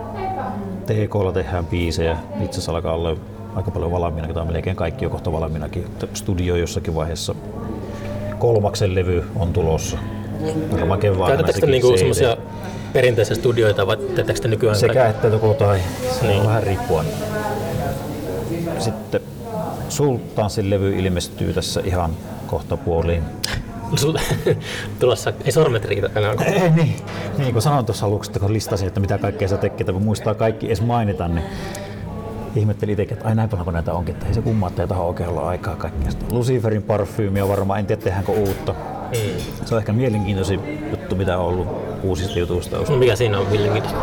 TKlla tehdään biisejä, itse asiassa alkaa olla aika paljon valmiina, tai melkein kaikki on kohta valmiinakin. Studio jossakin vaiheessa. Kolmaksen levy on tulossa. Varmaan kevään te sekin niinku semmoisia perinteisiä studioita vai teettekö te nykyään Sekä että joko tai. Se Niin. on vähän riippuen. Sitten Sultaansin levy ilmestyy tässä ihan kohta puoliin. *laughs* Tulossa, ei sormet riitä enää. Ei, niin. niin kuin sanoin tuossa aluksi, että kun listasin, että mitä kaikkea sä tekee, kun muistaa kaikki edes mainita, niin ihmettelin itsekin, että ai näin paljon näitä onkin, että ei se kummaa, että ei taho oikein olla aikaa kaikkea. Sitten Luciferin parfyymi on varmaan, en tiedä tehdäänkö uutta. Mm. Se on ehkä mielenkiintoisin juttu, mitä on ollut uusista jutuista. No mikä siinä on mielenkiintoista?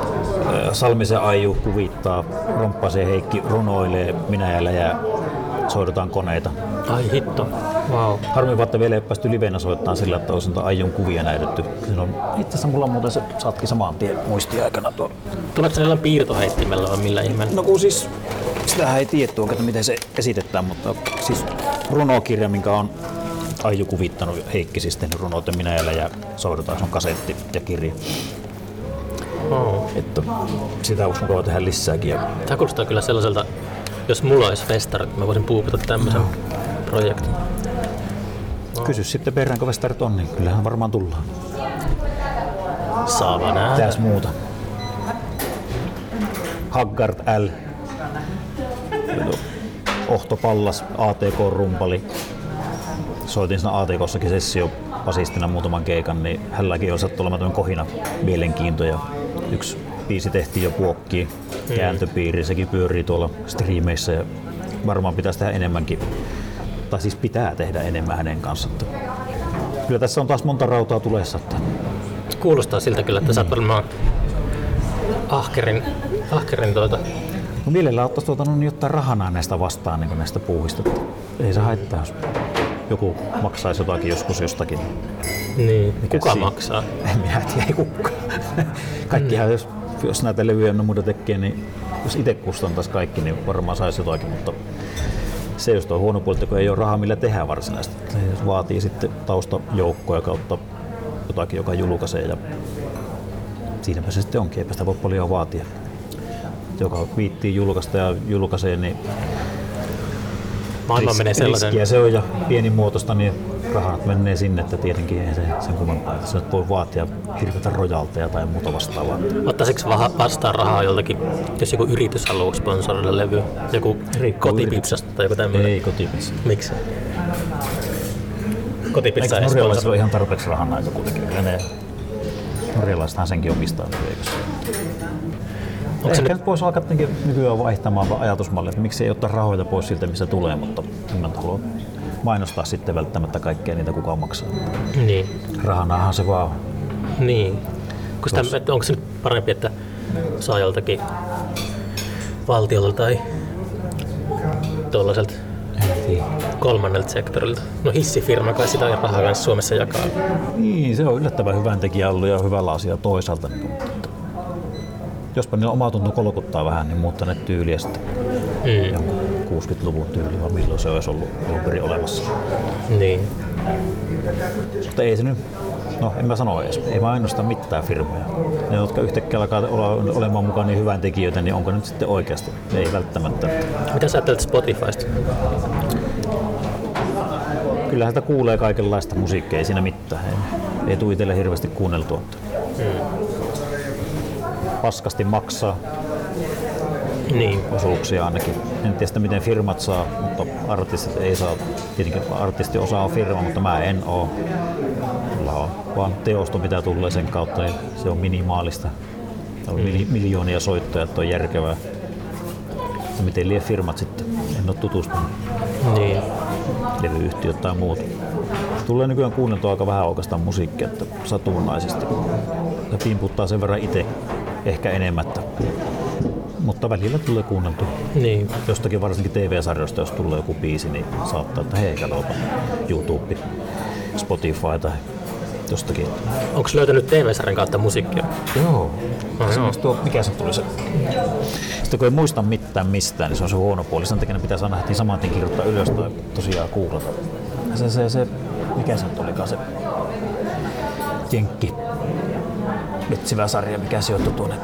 Salmisen Aiju kuvittaa, Romppasen Heikki runoilee, minä ja Läjä soitetaan koneita. Ai hitto. Wow. Harmi vaan, että vielä ei päästy livenä soittaa sillä, että olisi noita Aijun kuvia näytetty. Siinä on, itse asiassa mulla on muuten se saatkin saman tien muistiaikana tuolla. Tuleeko se jollain piirtoheittimellä vai millä ihmeellä? No kun siis, sitähän ei tiedetty oikein, että miten se esitetään, mutta siis runokirja, minkä on Aiju kuvittanut, Heikki siis tehnyt runot ja minä ja Läjä soitetaan, se on kasetti ja kirja. Oh. Että sitä olisi mukava tehdä lisääkin. Ja Tämä kuulostaa kyllä sellaiselta, jos mulla olisi festari, mä voisin puupata tämmöisen projektin. Kysy sitten perään, kun festarit on, niin kyllähän varmaan tullaan. Saava nähdä. Mitäs muuta? Haggard L. Ohto Pallas, ATK-rumpali. Soitin siinä ATKssakin sessio basistina muutaman keikan, niin hänelläkin on sattu olemaan kohina mielenkiinto. Ja yksi biisi tehtiin jo puokkiin, kääntöpiiri, sekin pyörii tuolla striimeissä ja varmaan pitäisi tehdä enemmänkin. Tai siis pitää tehdä enemmän hänen kanssaan. Kyllä tässä on taas monta rautaa tulessa. Että Kuulostaa siltä kyllä, että sä oot varmaan ahkerin, ahkerin tuota. No mielellään ottaisi tuota, no, niin jotain rahanaa näistä vastaan niin näistä puuhista. Ei se haittaa, jos joku maksaisi jotakin joskus jostakin. Niin. Kuka siinä? maksaa? *laughs* En minä tiedä, ei kukaan. *laughs* Kaikkihan, jos, jos näitä levyjä ja muuta tekee, niin jos itse kustantaisi kaikki, niin varmaan saisi jotakin, mutta se just on huono puoli, että kun ei ole rahaa millä tehdä varsinaisesti. Se vaatii sitten taustajoukkoja kautta jotakin, joka julkaisee ja siinäpä se sitten onkin, eipä sitä voi paljon vaatia. Joka viittii julkaista ja julkaisee, niin Maailma menee sellaisen... riskiä se on ja pienimuotoista, niin rahat menee sinne, että tietenkin ei se sen kummempaa. Se nyt voi vaatia hirveätä rojalteja tai muuta vastaavaa. Ottaisiko vaha- vastaan rahaa joltakin, jos joku yritys haluaa sponsoroida levyä? Joku Riippuu kotipipsasta tai joku tämmöinen? Ei kotipissa. Miksi? Kotipizza Eikö ei norjalaiset ole ihan tarpeeksi rahan aika kuitenkin? Ne norjalaisethan senkin omistaa, eikö se? Onko se Ehkä nyt... nyt voisi alkaa nykyään vaihtamaan ajatusmallia, että miksi ei ottaa rahoja pois siltä, missä tulee, mutta en mä nyt halua mainostaa sitten välttämättä kaikkea niitä, kuka maksaa. Niin. Rahanahan se vaan on. Niin. Kun sitä, että onko se nyt parempi, että saa joltakin valtiolta tai tuollaiselta kolmannelta sektorilta? No hissifirma kai sitä rahaa kanssa Suomessa jakaa. Niin, se on yllättävän hyvän tekijä ollut ja hyvällä asia toisaalta. Mutta jospa niillä oma tuntuu kolkuttaa vähän, niin muuttaa ne tyyliä sitten Mm. jonkun 60-luvun tyyli, vaan milloin se olisi ollut alun perin olemassa. Niin. Mutta ei se nyt, no en mä sano edes, ei mä ainoastaan mitään firmoja. Ne, jotka yhtäkkiä alkaa olla, olemaan mukaan niin hyvän tekijöitä, niin onko nyt sitten oikeasti? Ei välttämättä. Mitä sä ajattelet Spotifysta? Kyllähän sitä kuulee kaikenlaista musiikkia, ei siinä mitään. Ei, ei tule itselle hirveästi kuunneltua. Paskasti maksaa Niin. osuuksia ainakin. En tiedä sitä, miten firmat saa, mutta artistit ei saa. Tietenkin artisti osa on firma, mutta mä en oo. Mulla on vaan teosto, mitä tulee sen kautta, ja se on minimaalista. On mili- miljoonia soittoja, että on järkevää. Ja miten lie firmat sitten? En ole tutustunut. Niin. levyyhtiöt tai muut. Tulee nykyään kuunneltua aika vähän oikeastaan musiikkia, että satunnaisesti. Ja pimputtaa sen verran itse ehkä enemmän, että mutta välillä tulee kuunneltu. Niin. Jostakin varsinkin TV-sarjoista, jos tulee joku biisi, niin saattaa, että hei, katsopa YouTube, Spotify tai jostakin. Onko löytänyt TV-sarjan kautta musiikkia? Joo. Ah, Esimerkiksi tuo, mikä se tuli se? Sitten kun ei muista mitään mistään, niin se on se huono puoli. Sen takia ne pitäisi aina heti saman tien kirjoittaa ylös tai tosiaan kuulata. Se, se, se, mikä se nyt olikaan se jenkki etsivä sarja, mikä sijoittui tuonne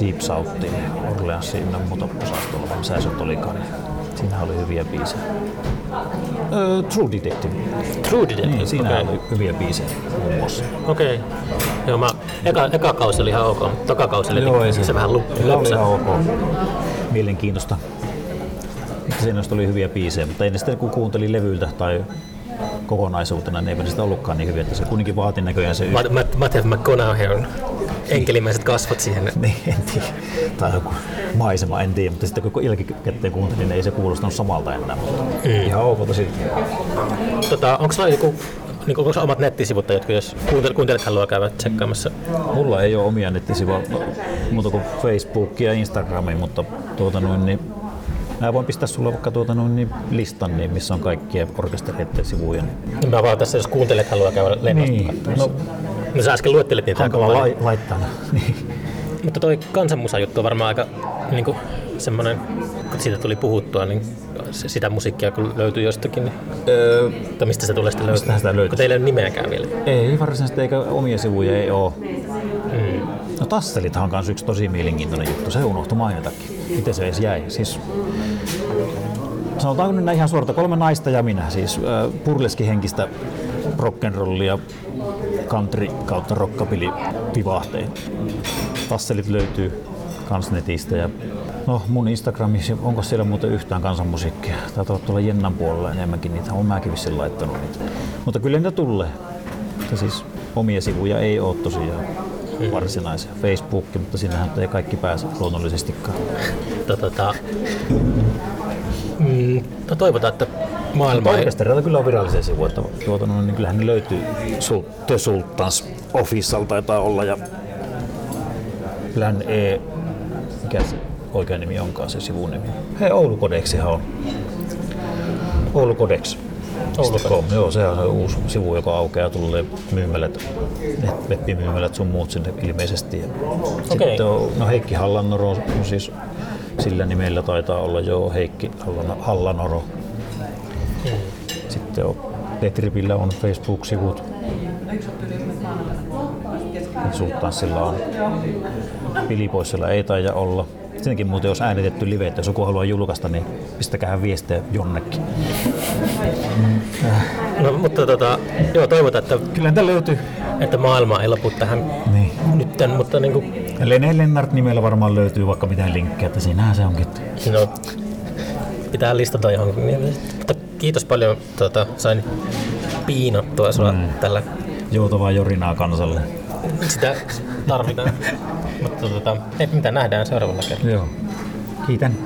Deep Southiin, Orleansiin ynnä muuta osastolla, vai missä se olikaan. Niin siinä oli hyviä biisejä. Öö, True Detective. True Detective? Niin, siinä okei. oli hyviä biisejä muun muassa. Okei. Okay. Joo, mä, eka, eka kausi oli ihan ok, mutta toka kausi oli Joo, ei se, se- vähän lu- Kyllä oli löpsä. ihan ok. Mielenkiintoista. Siinä oli hyviä biisejä, mutta ei ne sitten kun kuuntelin levyltä tai kokonaisuutena, niin eipä ne sitä ollutkaan niin hyviä, että se kuitenkin vaati näköjään se Matt- Matt- Matthew McConaughey on enkelimäiset kasvot siihen. *laughs* niin, en tiedä. Tai joku maisema, en tiedä, mutta sitten kun jälkikäteen kuuntelin, niin ei se kuulostanut samalta enää. Mutta mm. Ihan ok silti. Tota, onko sulla joku, niin onko omat nettisivut, tai jotkut, jos kuuntel- kuuntelijat haluaa käydä tsekkaamassa? Mulla ei ole omia nettisivuja muuta kuin Facebook ja Instagrami, mutta tuota noin, niin Mä voin pistää sulle vaikka tuota noin, niin listan, niin, missä on kaikkia orkestereiden sivuja. Niin Mä vaan tässä, jos kuuntelijat haluaa käydä lennosta Niin, no No sä äsken luettelit niitä aika hankala paljon. lai, laittaa. *laughs* Mutta toi kansanmusa-juttu on varmaan aika niin kuin, semmoinen, kun siitä tuli puhuttua, niin se- sitä musiikkia kun löytyy jostakin, niin, Öö, tai mistä se tulee sitten löytyy? Sitä löytyy? Kun teillä ei ole nimeäkään vielä. ei varsinaisesti eikä omia sivuja ei ole. Mm. No Tasselithan on myös yksi tosi mielenkiintoinen juttu, se unohtui mainitakin. Miten se edes jäi? Siis, sanotaanko nyt ihan suorata, kolme naista ja minä, siis äh, purleskihenkistä rock'n'rollia, country kautta rockapili vivahtein. Tasselit löytyy kans netistä ja no mun Instagramissa, onko siellä muuten yhtään kansanmusiikkia? Taitaa olla tuolla Jennan puolella enemmänkin niitä, on mäkin vissiin laittanut niitä. Mutta kyllä niitä tulee. Mutta siis omia sivuja ei ole tosiaan varsinaisia. Facebook, mutta sinnehän ei kaikki pääse luonnollisestikaan. Tota, tota, mm, toivotaan, että maailma ei... Orkestereilla kyllä on virallisia sivuja, että tuota, no, niin kyllähän ne löytyy Sul- The Sultans Official taitaa olla ja Plan E, mikä se oikea nimi onkaan se sivun nimi. Hei, Oulu Kodeksihan on. Oulu Kodeks. Oulu Com. Joo, se on se uusi sivu, joka aukeaa tulee myymälät, web-myymälät sun muut sinne ilmeisesti. Ja Okei. Sitten on, no Heikki Hallanoro on siis sillä nimellä taitaa olla jo Heikki Hallan- Hallanoro. Sitten on Petripillä on Facebook-sivut. Sultanssilla on. Pilipoissilla ei taida olla. Senkin muuten jos äänitetty live, että jos joku haluaa julkaista, niin pistäkää viestejä jonnekin. No, mutta tota, joo, toivotaan, että, Kyllä niitä löytyy. että maailma ei lopu tähän Niin. nytten, mutta niin kuin, Lene Lennart nimellä varmaan löytyy vaikka mitään linkkejä, että siinähän se onkin. no, pitää listata johonkin. Niin, Mutta kiitos paljon, tota, sain piinattua sua mm. tällä. Joutavaa jorinaa kansalle. Sitä tarvitaan. *laughs* mutta tota, ei mitä nähdään seuraavalla kerralla. Joo. Kiitän.